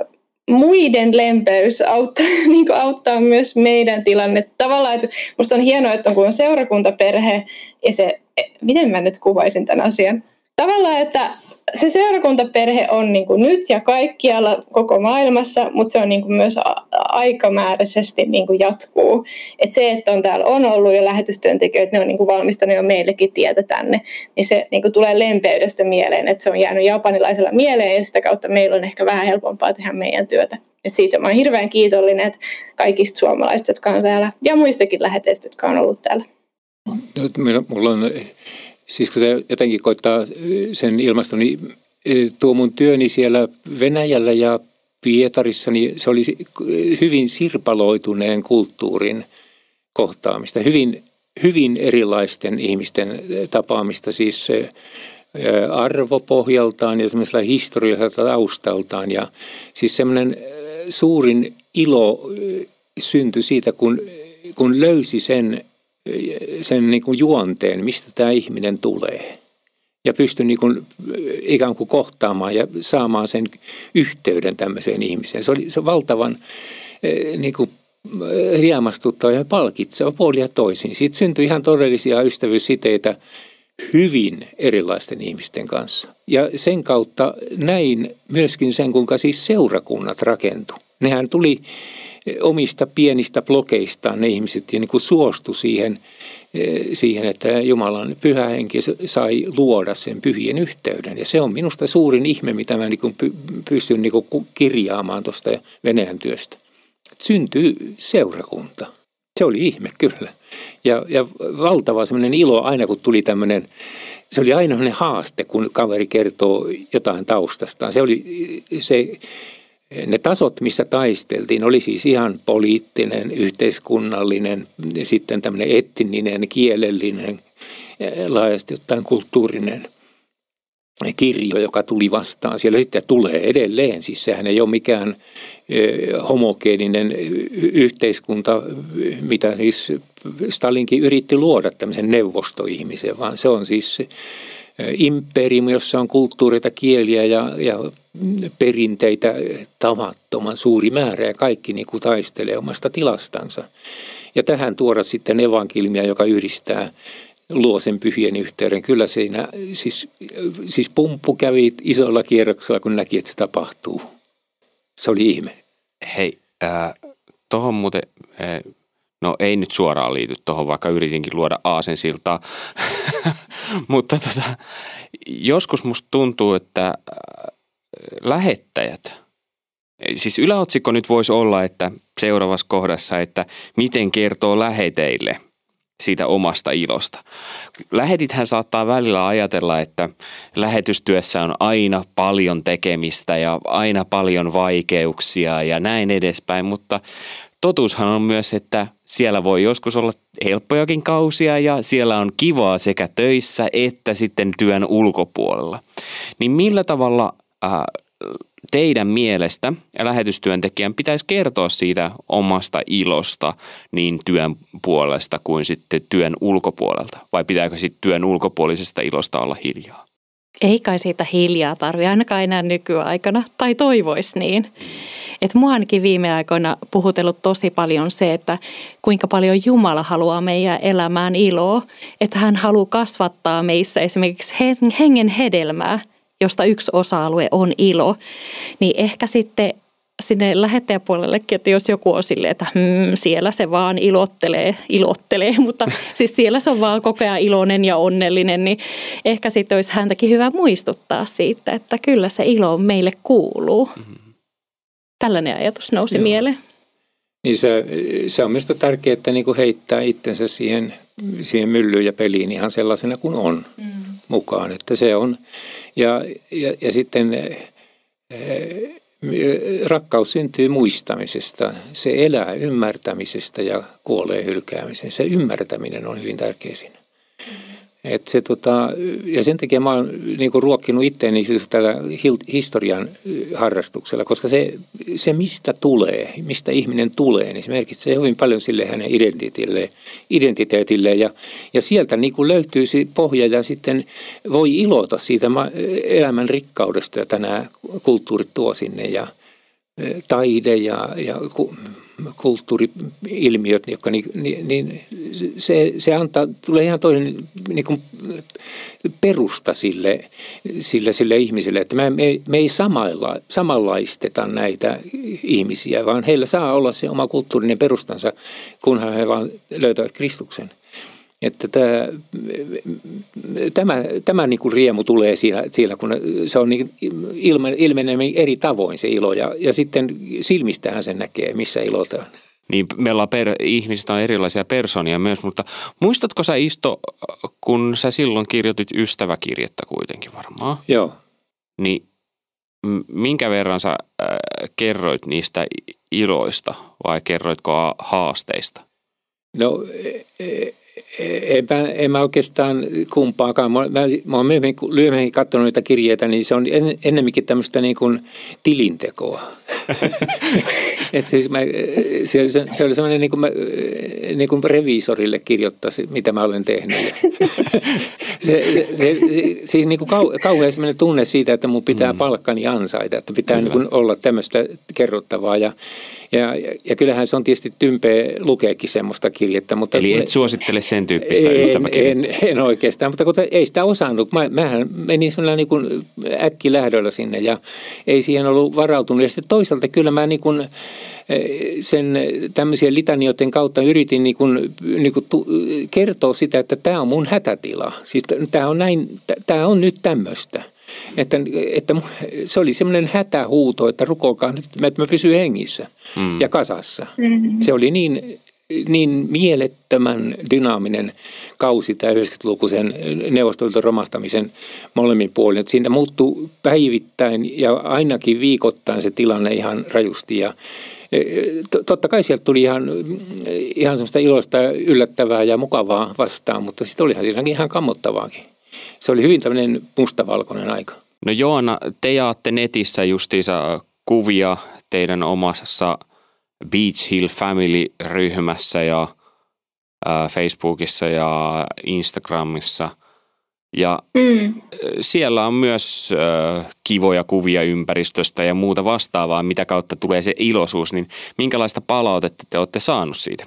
muiden lempeys auttaa, [laughs] niin kuin auttaa myös meidän tilanne. Tavallaan, että musta on hienoa, että on, kun on seurakuntaperhe ja se, miten mä nyt kuvaisin tämän asian. Tavallaan, että se seurakuntaperhe on niin kuin nyt ja kaikkialla koko maailmassa, mutta se on niin kuin myös aikamääräisesti niin kuin jatkuu. Et se, että on täällä on ollut jo lähetystyöntekijöitä, ne on niin kuin valmistanut jo meillekin tietä tänne, niin se niin kuin tulee lempeydestä mieleen, että se on jäänyt japanilaisella mieleen ja sitä kautta meillä on ehkä vähän helpompaa tehdä meidän työtä. Et siitä olen hirveän kiitollinen että kaikista suomalaisista, jotka on täällä ja muistakin läheteistä, jotka on ollut täällä. Mulla on Siis kun se jotenkin koittaa sen ilmaston, niin tuo mun työni siellä Venäjällä ja Pietarissa, niin se oli hyvin sirpaloituneen kulttuurin kohtaamista, hyvin, hyvin erilaisten ihmisten tapaamista, siis arvopohjaltaan ja semmoisella historiallisella taustaltaan. Ja siis semmoinen suurin ilo syntyi siitä, kun, kun löysi sen sen niin kuin juonteen, mistä tämä ihminen tulee. Ja pystyn niin kuin, ikään kuin kohtaamaan ja saamaan sen yhteyden tämmöiseen ihmiseen. Se oli se valtavan eh, niin kuin, riemastuttava ja palkitseva puoli ja toisin. Siitä syntyi ihan todellisia ystävyyssiteitä hyvin erilaisten ihmisten kanssa. Ja sen kautta näin myöskin sen, kuinka siis seurakunnat rakentu. Nehän tuli omista pienistä blokeistaan ne ihmiset ja niin kuin suostu siihen, eh, siihen, että Jumalan pyhä henki sai luoda sen pyhien yhteyden. Ja se on minusta suurin ihme, mitä mä niin kuin pystyn niin kuin kirjaamaan tuosta Venäjän työstä. Syntyy seurakunta. Se oli ihme kyllä. Ja, ja valtava semmoinen ilo aina, kun tuli tämmöinen, se oli aina haaste, kun kaveri kertoo jotain taustastaan. Se oli se ne tasot, missä taisteltiin, oli siis ihan poliittinen, yhteiskunnallinen, sitten tämmöinen etninen, kielellinen, laajasti ottaen kulttuurinen kirjo, joka tuli vastaan. Siellä sitten tulee edelleen, siis sehän ei ole mikään homogeeninen yhteiskunta, mitä siis Stalinkin yritti luoda tämmöisen neuvostoihmisen, vaan se on siis imperium, jossa on kulttuureita, kieliä ja, ja perinteitä tavattoman suuri määrä ja kaikki niin kuin taistelee omasta tilastansa. Ja tähän tuoda sitten evankeliumia, joka yhdistää luo sen pyhien yhteyden. Kyllä siinä, siis, siis pumppu kävi isolla kierroksella, kun näki, että se tapahtuu. Se oli ihme. Hei, äh, tuohon muuten, äh, no ei nyt suoraan liity tuohon, vaikka yritinkin luoda aasensiltaa. [laughs] Mutta tota, joskus musta tuntuu, että äh, lähettäjät, siis yläotsikko nyt voisi olla, että seuraavassa kohdassa, että miten kertoo läheteille siitä omasta ilosta. Lähetithän saattaa välillä ajatella, että lähetystyössä on aina paljon tekemistä ja aina paljon vaikeuksia ja näin edespäin, mutta totuushan on myös, että siellä voi joskus olla helppojakin kausia ja siellä on kivaa sekä töissä että sitten työn ulkopuolella. Niin millä tavalla äh, teidän mielestä lähetystyöntekijän pitäisi kertoa siitä omasta ilosta niin työn puolesta kuin sitten työn ulkopuolelta? Vai pitääkö sitten työn ulkopuolisesta ilosta olla hiljaa? Ei kai siitä hiljaa tarvi ainakaan enää nykyaikana, tai toivois niin. Et mua ainakin viime aikoina puhutellut tosi paljon se, että kuinka paljon Jumala haluaa meidän elämään iloa. Että hän haluaa kasvattaa meissä esimerkiksi hengen hedelmää, josta yksi osa-alue on ilo. Niin ehkä sitten sinne lähettäjäpuolellekin, että jos joku on silleen, että hmm, siellä se vaan ilottelee, ilottelee, [laughs] mutta siis siellä se on vaan koko ajan iloinen ja onnellinen, niin ehkä sitten olisi häntäkin hyvä muistuttaa siitä, että kyllä se ilo meille kuuluu. Mm-hmm. Tällainen ajatus nousi Joo. mieleen. Niin se, se on myös tärkeää, että niin kuin heittää itsensä siihen, siihen myllyyn ja peliin ihan sellaisena kuin on mm. mukaan. Että se on. Ja, ja, ja sitten eh, rakkaus syntyy muistamisesta. Se elää ymmärtämisestä ja kuolee hylkäämiseen. Se ymmärtäminen on hyvin tärkeä siinä. Et se, tota, ja sen takia mä oon niinku ruokkinut itteeni siis tällä historian harrastuksella, koska se, se mistä tulee, mistä ihminen tulee, niin se merkitsee hyvin paljon sille hänen identiteetilleen, identiteetilleen ja, ja sieltä niinku löytyy se pohja ja sitten voi ilota siitä elämän rikkaudesta, jota nämä kulttuurit tuo sinne. Ja taide ja, ja kulttuuriilmiöt, jotka niin, niin, niin se, se antaa, tulee ihan toinen niin kuin perusta sille, sille, sille ihmiselle, että me, me, ei samalla, samanlaisteta näitä ihmisiä, vaan heillä saa olla se oma kulttuurinen perustansa, kunhan he vaan löytävät Kristuksen – että tämä, tämä, tämä niin kuin riemu tulee siinä, siellä, kun se on niin ilmen, ilmenee eri tavoin se ilo ja, ja sitten silmistään sen näkee, missä ilotaan. Niin meillä on per, ihmisistä on erilaisia persoonia myös, mutta muistatko sä Isto, kun sä silloin kirjoitit ystäväkirjettä kuitenkin varmaan? Joo. Niin minkä verran sä äh, kerroit niistä iloista vai kerroitko haasteista? No e, e, en mä, en mä oikeastaan kumpaakaan. Mä, mä, mä oon myöhemmin, myöhemmin katsonut niitä kirjeitä, niin se on en, ennemminkin tämmöistä niin kuin tilintekoa. [laughs] Et siis mä, se, se, se oli semmoinen niin kuin, mä, niin kuin reviisorille kirjoittaisi, mitä mä olen tehnyt. [laughs] se, se, se, siis niin kuin kau, kauhean semmoinen tunne siitä, että mun pitää mm. palkkani ansaita, että pitää niin kuin olla tämmöistä kerrottavaa. Ja, ja, ja kyllähän se on tietysti tympeä lukeekin semmoista kirjettä. Mutta Eli et suosittele sen tyyppistä en, en, en oikeastaan, mutta kun ei sitä osannut. Mä, mähän menin semmoinen niin kuin äkkilähdöllä sinne ja ei siihen ollut varautunut. Ja sitten toisaalta kyllä mä niin kuin eh, sen tämmöisiä litanioiden kautta yritin niin kuin, niin kuin tu, kertoa sitä, että tämä on mun hätätila. Siis tämä on, näin, tämä on nyt tämmöistä. Että, että se oli semmoinen hätähuuto, että rukoilkaa nyt, että mä pysyn hengissä mm. ja kasassa. Mm-hmm. Se oli niin, niin mielettömän dynaaminen kausi tämä 90-luku sen neuvostoliiton romahtamisen molemmin puolin. Että siinä muuttui päivittäin ja ainakin viikoittain se tilanne ihan rajusti ja e, Totta kai sieltä tuli ihan, ihan semmoista iloista, yllättävää ja mukavaa vastaan, mutta sitten olihan siinäkin ihan kammottavaakin se oli hyvin tämmöinen mustavalkoinen aika. No Joana, te jaatte netissä justiinsa kuvia teidän omassa Beach Hill Family-ryhmässä ja Facebookissa ja Instagramissa. Ja mm. siellä on myös kivoja kuvia ympäristöstä ja muuta vastaavaa, mitä kautta tulee se iloisuus. Niin minkälaista palautetta te olette saanut siitä?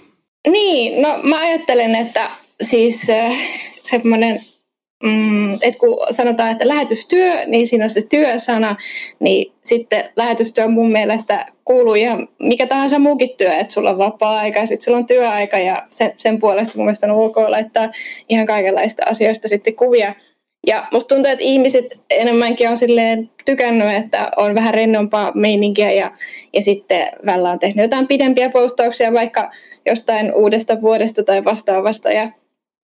Niin, no mä ajattelen, että siis äh, semmoinen mm, että kun sanotaan, että lähetystyö, niin siinä on se työsana, niin sitten lähetystyö mun mielestä kuuluu ihan mikä tahansa muukin työ, että sulla on vapaa-aika ja sitten sulla on työaika ja sen, sen puolesta mun mielestä on ok laittaa ihan kaikenlaista asioista sitten kuvia. Ja musta tuntuu, että ihmiset enemmänkin on silleen tykännyt, että on vähän rennompaa meininkiä ja, ja sitten välillä on tehnyt jotain pidempiä postauksia vaikka jostain uudesta vuodesta tai vastaavasta. Ja,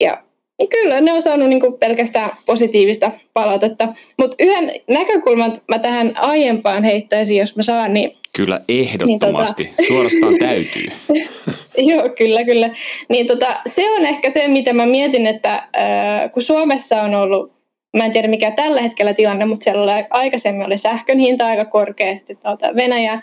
ja niin kyllä ne on saanut niin kuin pelkästään positiivista palautetta. Mutta yhden näkökulman mä tähän aiempaan heittäisin, jos mä saan. Niin, kyllä ehdottomasti, niin tota... suorastaan täytyy. [laughs] Joo, kyllä, kyllä. Niin tota, se on ehkä se, mitä mä mietin, että äh, kun Suomessa on ollut Mä en tiedä mikä tällä hetkellä tilanne, mutta siellä oli, aikaisemmin oli sähkön hinta aika korkea, sitten tuota Venäjä,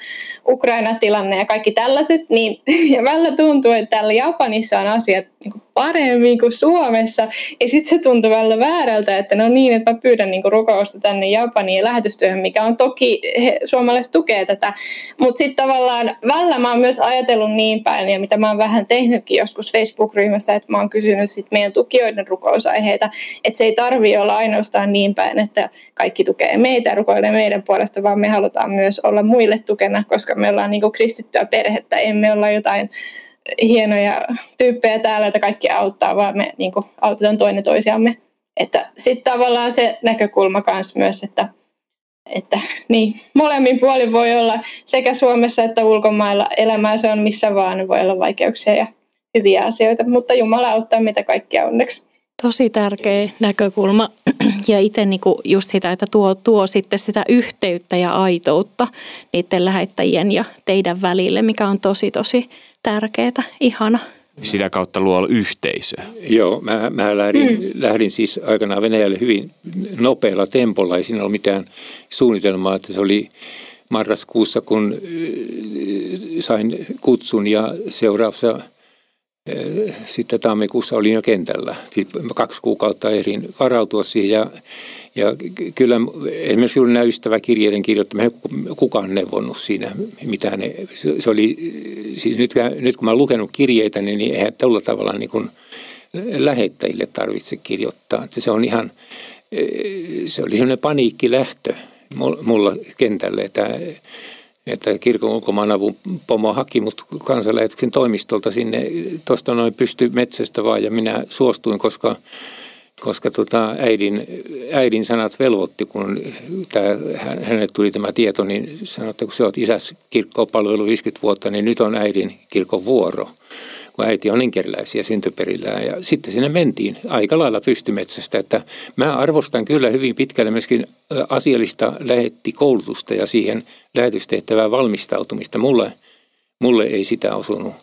Ukraina-tilanne ja kaikki tällaiset, niin [laughs] ja välillä tuntuu, että täällä Japanissa on asiat niin kuin paremmin kuin Suomessa. Ja sitten se tuntuu välillä väärältä, että no niin, että mä pyydän niin kuin rukousta tänne Japaniin lähetystyöhön, mikä on toki, he, suomalaiset tukee tätä. Mutta sitten tavallaan välillä mä oon myös ajatellut niin päin, ja mitä mä oon vähän tehnytkin joskus Facebook-ryhmässä, että mä oon kysynyt sit meidän tukijoiden rukousaiheita, että se ei tarvi olla ainoastaan niin päin, että kaikki tukee meitä ja rukoilee meidän puolesta, vaan me halutaan myös olla muille tukena, koska me ollaan niin kristittyä perhettä, emme olla jotain hienoja tyyppejä täällä, että kaikki auttaa, vaan me niin kuin, autetaan toinen toisiamme. Että sitten tavallaan se näkökulma kanssa myös, että, että niin, molemmin puolin voi olla sekä Suomessa että ulkomailla elämää, se on missä vaan, voi olla vaikeuksia ja hyviä asioita, mutta Jumala auttaa mitä kaikkia onneksi. Tosi tärkeä näkökulma ja itse niinku just sitä, että tuo, tuo sitten sitä yhteyttä ja aitoutta niiden lähettäjien ja teidän välille, mikä on tosi tosi tärkeää, ihana. Sitä kautta luo yhteisöä. Joo, mä, mä lähdin, mm. lähdin siis aikanaan Venäjälle hyvin nopealla tempolla, ei siinä ollut mitään suunnitelmaa, että se oli marraskuussa, kun sain kutsun ja seuraavassa sitten tammikuussa olin jo kentällä. Kaksi kuukautta ehdin varautua siihen ja, ja kyllä esimerkiksi juuri nämä ystäväkirjeiden kirjoittaminen, kukaan neuvonnut siinä mitään. Se oli, siis nyt, nyt kun mä olen lukenut kirjeitä, niin eihän tällä tavalla niin kuin lähettäjille tarvitse kirjoittaa. Että se on ihan, se oli sellainen paniikkilähtö mulla kentälle, että että kirkon ulkomaanavun pomo haki mut kansanlähetyksen toimistolta sinne. Tuosta noin pysty metsästä vaan ja minä suostuin, koska, koska tota äidin, äidin sanat velvoitti, kun tää, hänelle tuli tämä tieto, niin sanoi, että kun sä oot isäs kirkkoon palvelu 50 vuotta, niin nyt on äidin kirkon vuoro kun äiti on inkeriläisiä syntyperillään. Ja sitten sinne mentiin aika lailla pystymetsästä, että mä arvostan kyllä hyvin pitkälle myöskin asiallista lähettikoulutusta ja siihen lähetystehtävään valmistautumista. Mulle, mulle ei sitä osunut.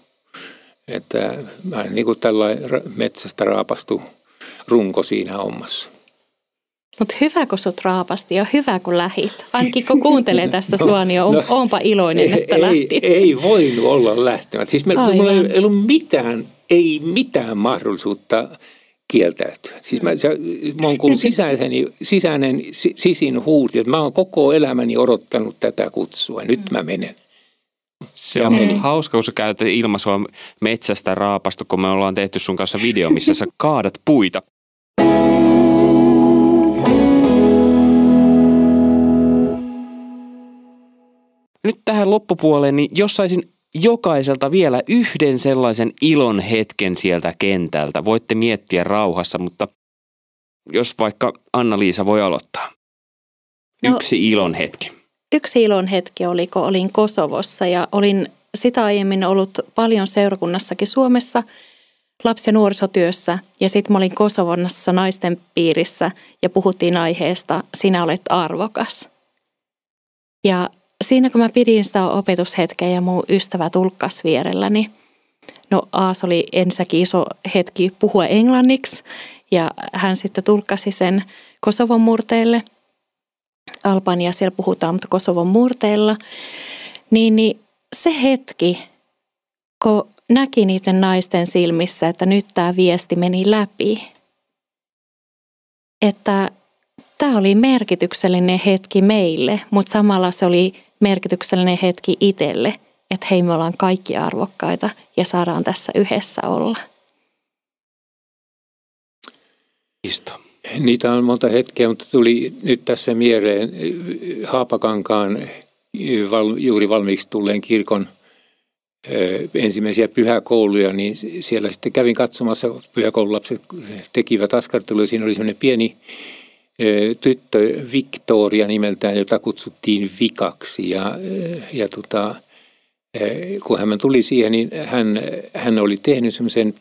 Että mä niin kuin tällainen metsästä raapastu runko siinä hommassa. Mutta hyvä, kun sut raapasti ja hyvä, kun lähit. Ainakin kun kuuntelee tässä no, sua, niin on, no, onpa iloinen, että ei, lähtit. Ei voinut olla lähtemättä. Siis meillä mulla ei ollut mitään, ei mitään mahdollisuutta kieltäytyä. Siis mä, se, mä oon kuullut sisäiseni, sisäinen sisin huuti, että mä oon koko elämäni odottanut tätä kutsua. Nyt mä menen. Se on meni. hauska, kun sä käytät ilmaisua metsästä raapastu, kun me ollaan tehty sun kanssa video, missä sä kaadat puita. Nyt tähän loppupuoleen, niin jos saisin jokaiselta vielä yhden sellaisen ilon hetken sieltä kentältä. Voitte miettiä rauhassa, mutta jos vaikka Anna-Liisa voi aloittaa. No, yksi ilon hetki. Yksi ilon hetki oli, kun olin Kosovossa ja olin sitä aiemmin ollut paljon seurakunnassakin Suomessa lapsi- ja nuorisotyössä. Ja sitten mä olin Kosovonnassa naisten piirissä ja puhuttiin aiheesta Sinä olet arvokas. Ja siinä kun mä pidin sitä opetushetkeä ja mun ystävä tulkkas vierelläni, no Aas oli ensinnäkin iso hetki puhua englanniksi ja hän sitten tulkkasi sen Kosovon murteelle. Albania siellä puhutaan, mutta Kosovon murteella. Niin, niin se hetki, kun näki niiden naisten silmissä, että nyt tämä viesti meni läpi. Että tämä oli merkityksellinen hetki meille, mutta samalla se oli merkityksellinen hetki itselle, että hei me ollaan kaikki arvokkaita ja saadaan tässä yhdessä olla. Isto. Niitä on monta hetkeä, mutta tuli nyt tässä mieleen Haapakankaan juuri valmiiksi tulleen kirkon ensimmäisiä pyhäkouluja, niin siellä sitten kävin katsomassa, pyhäkoululapset tekivät askartelua. Siinä oli semmoinen pieni tyttö Victoria nimeltään, jota kutsuttiin Vikaksi. Ja, ja tota, kun hän tuli siihen, niin hän, hän oli tehnyt semmoisen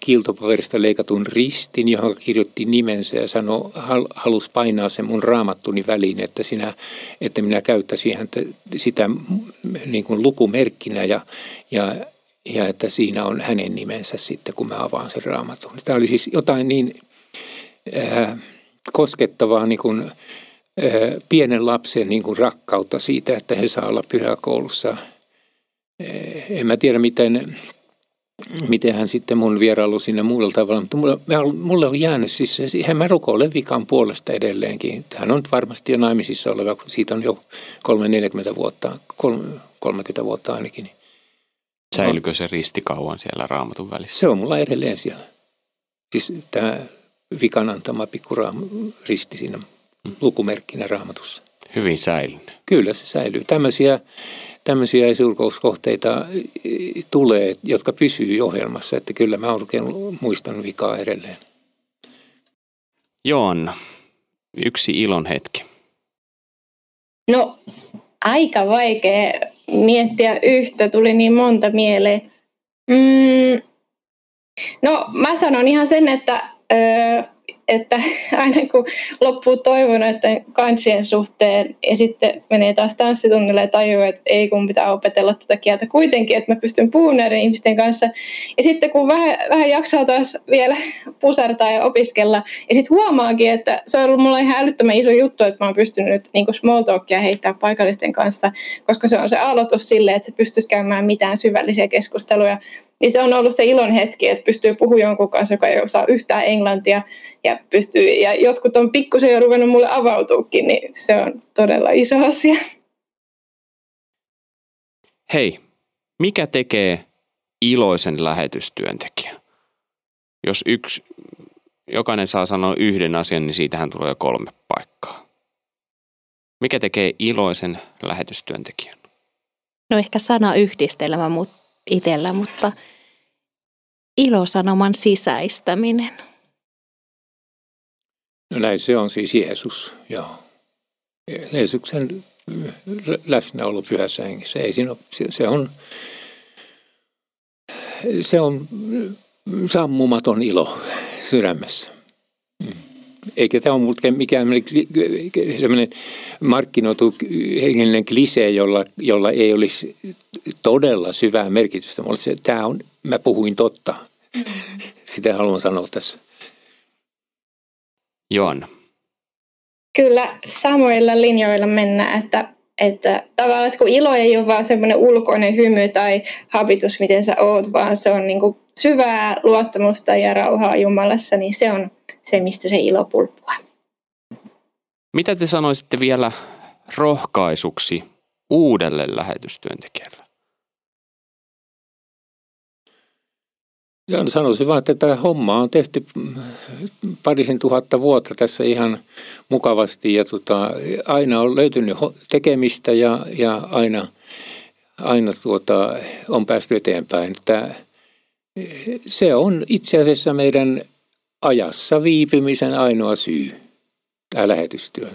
kiiltopaperista leikatun ristin, johon kirjoitti nimensä ja sanoi, halusi painaa sen mun raamattuni väliin, että, sinä, että minä käyttäisin häntä sitä niin kuin lukumerkkinä ja, ja, ja että siinä on hänen nimensä sitten, kun mä avaan sen raamatun. Tämä oli siis jotain niin äh, koskettavaa niin kuin, pienen lapsen niin kuin rakkautta siitä, että he saa olla pyhäkoulussa. En mä tiedä, miten miten hän sitten mun vierailu sinne muulla tavalla. Mutta mulle, mulle on jäänyt siis, hän mä rukoilen vikan puolesta edelleenkin. Hän on varmasti jo naimisissa oleva, siitä on jo 3-40 vuotta, 30 vuotta ainakin. Säilykö se risti kauan siellä raamatun välissä? Se on mulla edelleen siellä. Siis tämä vikan antama pikku risti siinä lukumerkkinä raamatussa. Hyvin säilynyt. Kyllä se säilyy. Tämmöisiä tämmöisiä esurkouskohteita tulee, jotka pysyy ohjelmassa, että kyllä mä oikein muistan vikaa edelleen. Joanna, yksi ilon hetki. No, aika vaikea miettiä yhtä, tuli niin monta mieleen. Mm, no, mä sanon ihan sen, että että [laughs] aina kun loppuu toivon että kansien suhteen ja sitten menee taas tanssitunnille ja tajuu, että ei kun pitää opetella tätä kieltä kuitenkin, että mä pystyn puhumaan näiden ihmisten kanssa. Ja sitten kun vähän, vähän jaksaa taas vielä [laughs] pusartaa ja opiskella ja sitten huomaakin, että se on ollut mulla ihan älyttömän iso juttu, että mä oon pystynyt nyt niin small talkia heittää paikallisten kanssa, koska se on se aloitus sille, että se pystyisi käymään mitään syvällisiä keskusteluja niin se on ollut se ilon hetki, että pystyy puhumaan jonkun kanssa, joka ei osaa yhtään englantia ja, pystyy, ja jotkut on pikkusen jo ruvennut mulle avautuukin, niin se on todella iso asia. Hei, mikä tekee iloisen lähetystyöntekijän? Jos yksi, jokainen saa sanoa yhden asian, niin siitähän tulee jo kolme paikkaa. Mikä tekee iloisen lähetystyöntekijän? No ehkä sana yhdistelmä, mutta itsellä, mutta ilosanoman sisäistäminen. No näin se on siis Jeesus, joo. Jeesuksen läsnäolo pyhässä hengessä. Ei siinä ole, se on, se on sammumaton ilo sydämessä. Mm eikä tämä ole mikään semmoinen markkinoitu hengellinen klisee, jolla, jolla ei olisi todella syvää merkitystä. Mutta se, tämä on, mä puhuin totta. [laughs] Sitä haluan sanoa tässä. Joanna. Kyllä samoilla linjoilla mennään, että, että tavallaan että kun ilo ei ole vaan semmoinen ulkoinen hymy tai habitus, miten sä oot, vaan se on niin kuin syvää luottamusta ja rauhaa Jumalassa, niin se on se, mistä se ilo pulppua. Mitä te sanoisitte vielä rohkaisuksi uudelle lähetystyöntekijälle? Ja sanoisin vaan, että tämä homma on tehty parisen tuhatta vuotta tässä ihan mukavasti ja tota, aina on löytynyt tekemistä ja, ja aina, aina tuota, on päästy eteenpäin. Että se on itse asiassa meidän ajassa viipymisen ainoa syy, tämä lähetystyö.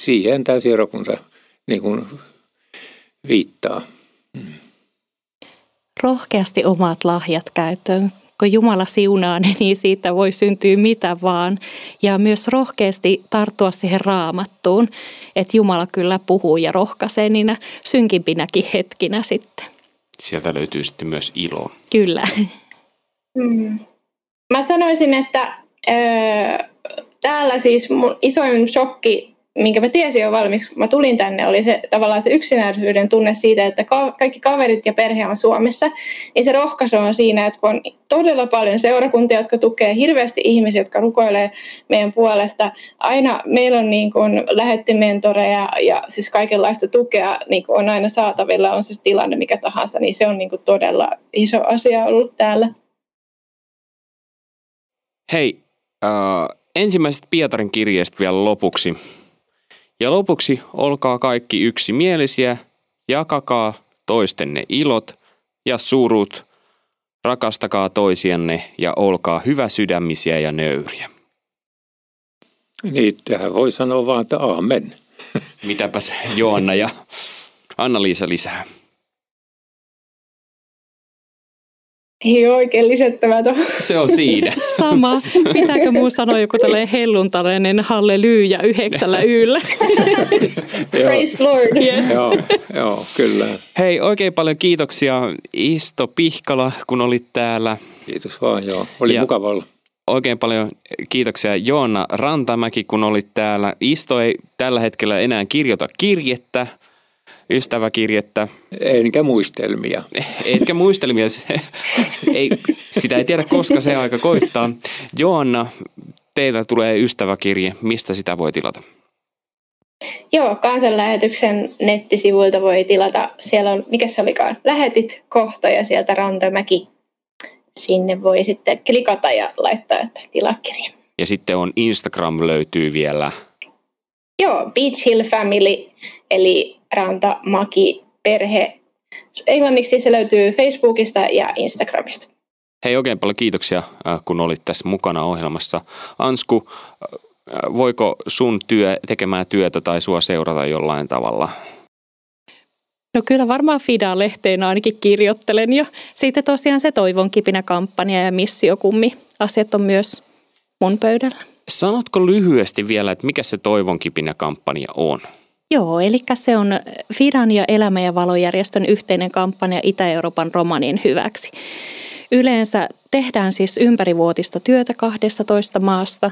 Siihen tämä seurakunta niin kuin viittaa. Hmm. Rohkeasti omat lahjat käyttöön. Kun Jumala siunaa ne, [laughs] niin siitä voi syntyä mitä vaan. Ja myös rohkeasti tarttua siihen raamattuun, että Jumala kyllä puhuu ja rohkaisee niinä synkimpinäkin hetkinä sitten. Sieltä löytyy sitten myös ilo. Kyllä. Mm. Mä sanoisin, että öö, täällä siis mun isoin shokki, minkä mä tiesin jo valmis, kun mä tulin tänne, oli se tavallaan se yksinäisyyden tunne siitä, että ka- kaikki kaverit ja perhe on Suomessa. Niin se rohkaisu on siinä, että kun on todella paljon seurakuntia, jotka tukee hirveästi ihmisiä, jotka rukoilee meidän puolesta. Aina meillä on niin kuin lähettimentoreja ja siis kaikenlaista tukea niin kuin on aina saatavilla, on se tilanne mikä tahansa, niin se on niin kuin todella iso asia ollut täällä. Hei, Äh, ensimmäisestä Pietarin kirjeestä vielä lopuksi. Ja lopuksi olkaa kaikki yksimielisiä, jakakaa toistenne ilot ja surut, rakastakaa toisianne ja olkaa hyvä sydämisiä ja nöyriä. Niin, tähän voi sanoa vaan, että amen. Mitäpäs Joanna ja Anna-Liisa lisää. Ei ole oikein lisättävää tuohon. Se on siinä. [laughs] Sama. Pitääkö mun sanoa joku tällainen helluntalainen halleluja yhdeksällä yllä? [laughs] Praise Lord. Yes. joo, joo, kyllä. Hei, oikein paljon kiitoksia Isto Pihkala, kun olit täällä. Kiitos vaan, joo. Oli Ja- mukava olla. Oikein paljon kiitoksia Joonna Rantamäki, kun olit täällä. Isto ei tällä hetkellä enää kirjoita kirjettä, ystäväkirjettä, Enkä muistelmia. etkä muistelmia. [laughs] Ei, sitä ei tiedä, koska se aika koittaa. Joanna, teiltä tulee ystäväkirje. Mistä sitä voi tilata? Joo, kansanlähetyksen nettisivuilta voi tilata. Siellä on, mikä se olikaan, lähetit kohta ja sieltä Rantamäki. Sinne voi sitten klikata ja laittaa, että tilaa kirja. Ja sitten on Instagram löytyy vielä. Joo, Beach Hill Family, eli Rantamaki perhe. Englanniksi se löytyy Facebookista ja Instagramista. Hei, oikein paljon kiitoksia, äh, kun olit tässä mukana ohjelmassa. Ansku, äh, voiko sun työ, tekemää työtä tai sua seurata jollain tavalla? No kyllä varmaan Fida-lehteen ainakin kirjoittelen ja sitten tosiaan se Toivon kipinä kampanja ja missiokummi asiat on myös mun pöydällä. Sanotko lyhyesti vielä, että mikä se Toivon kipinä kampanja on? Joo, eli se on Fidan ja Elämä ja valojärjestön yhteinen kampanja Itä-Euroopan romanien hyväksi. Yleensä tehdään siis ympärivuotista työtä 12 maasta,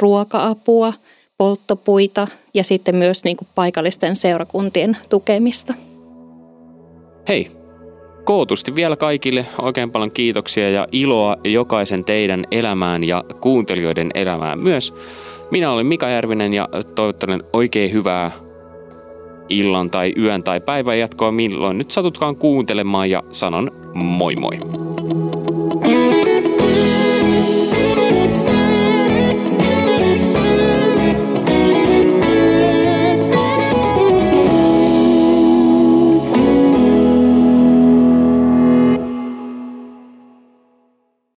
ruoka-apua, polttopuita ja sitten myös niin kuin paikallisten seurakuntien tukemista. Hei, kootusti vielä kaikille oikein paljon kiitoksia ja iloa jokaisen teidän elämään ja kuuntelijoiden elämään myös. Minä olen Mika Järvinen ja toivottelen oikein hyvää illan tai yön tai päivän jatkoa, milloin nyt satutkaan kuuntelemaan ja sanon moi moi.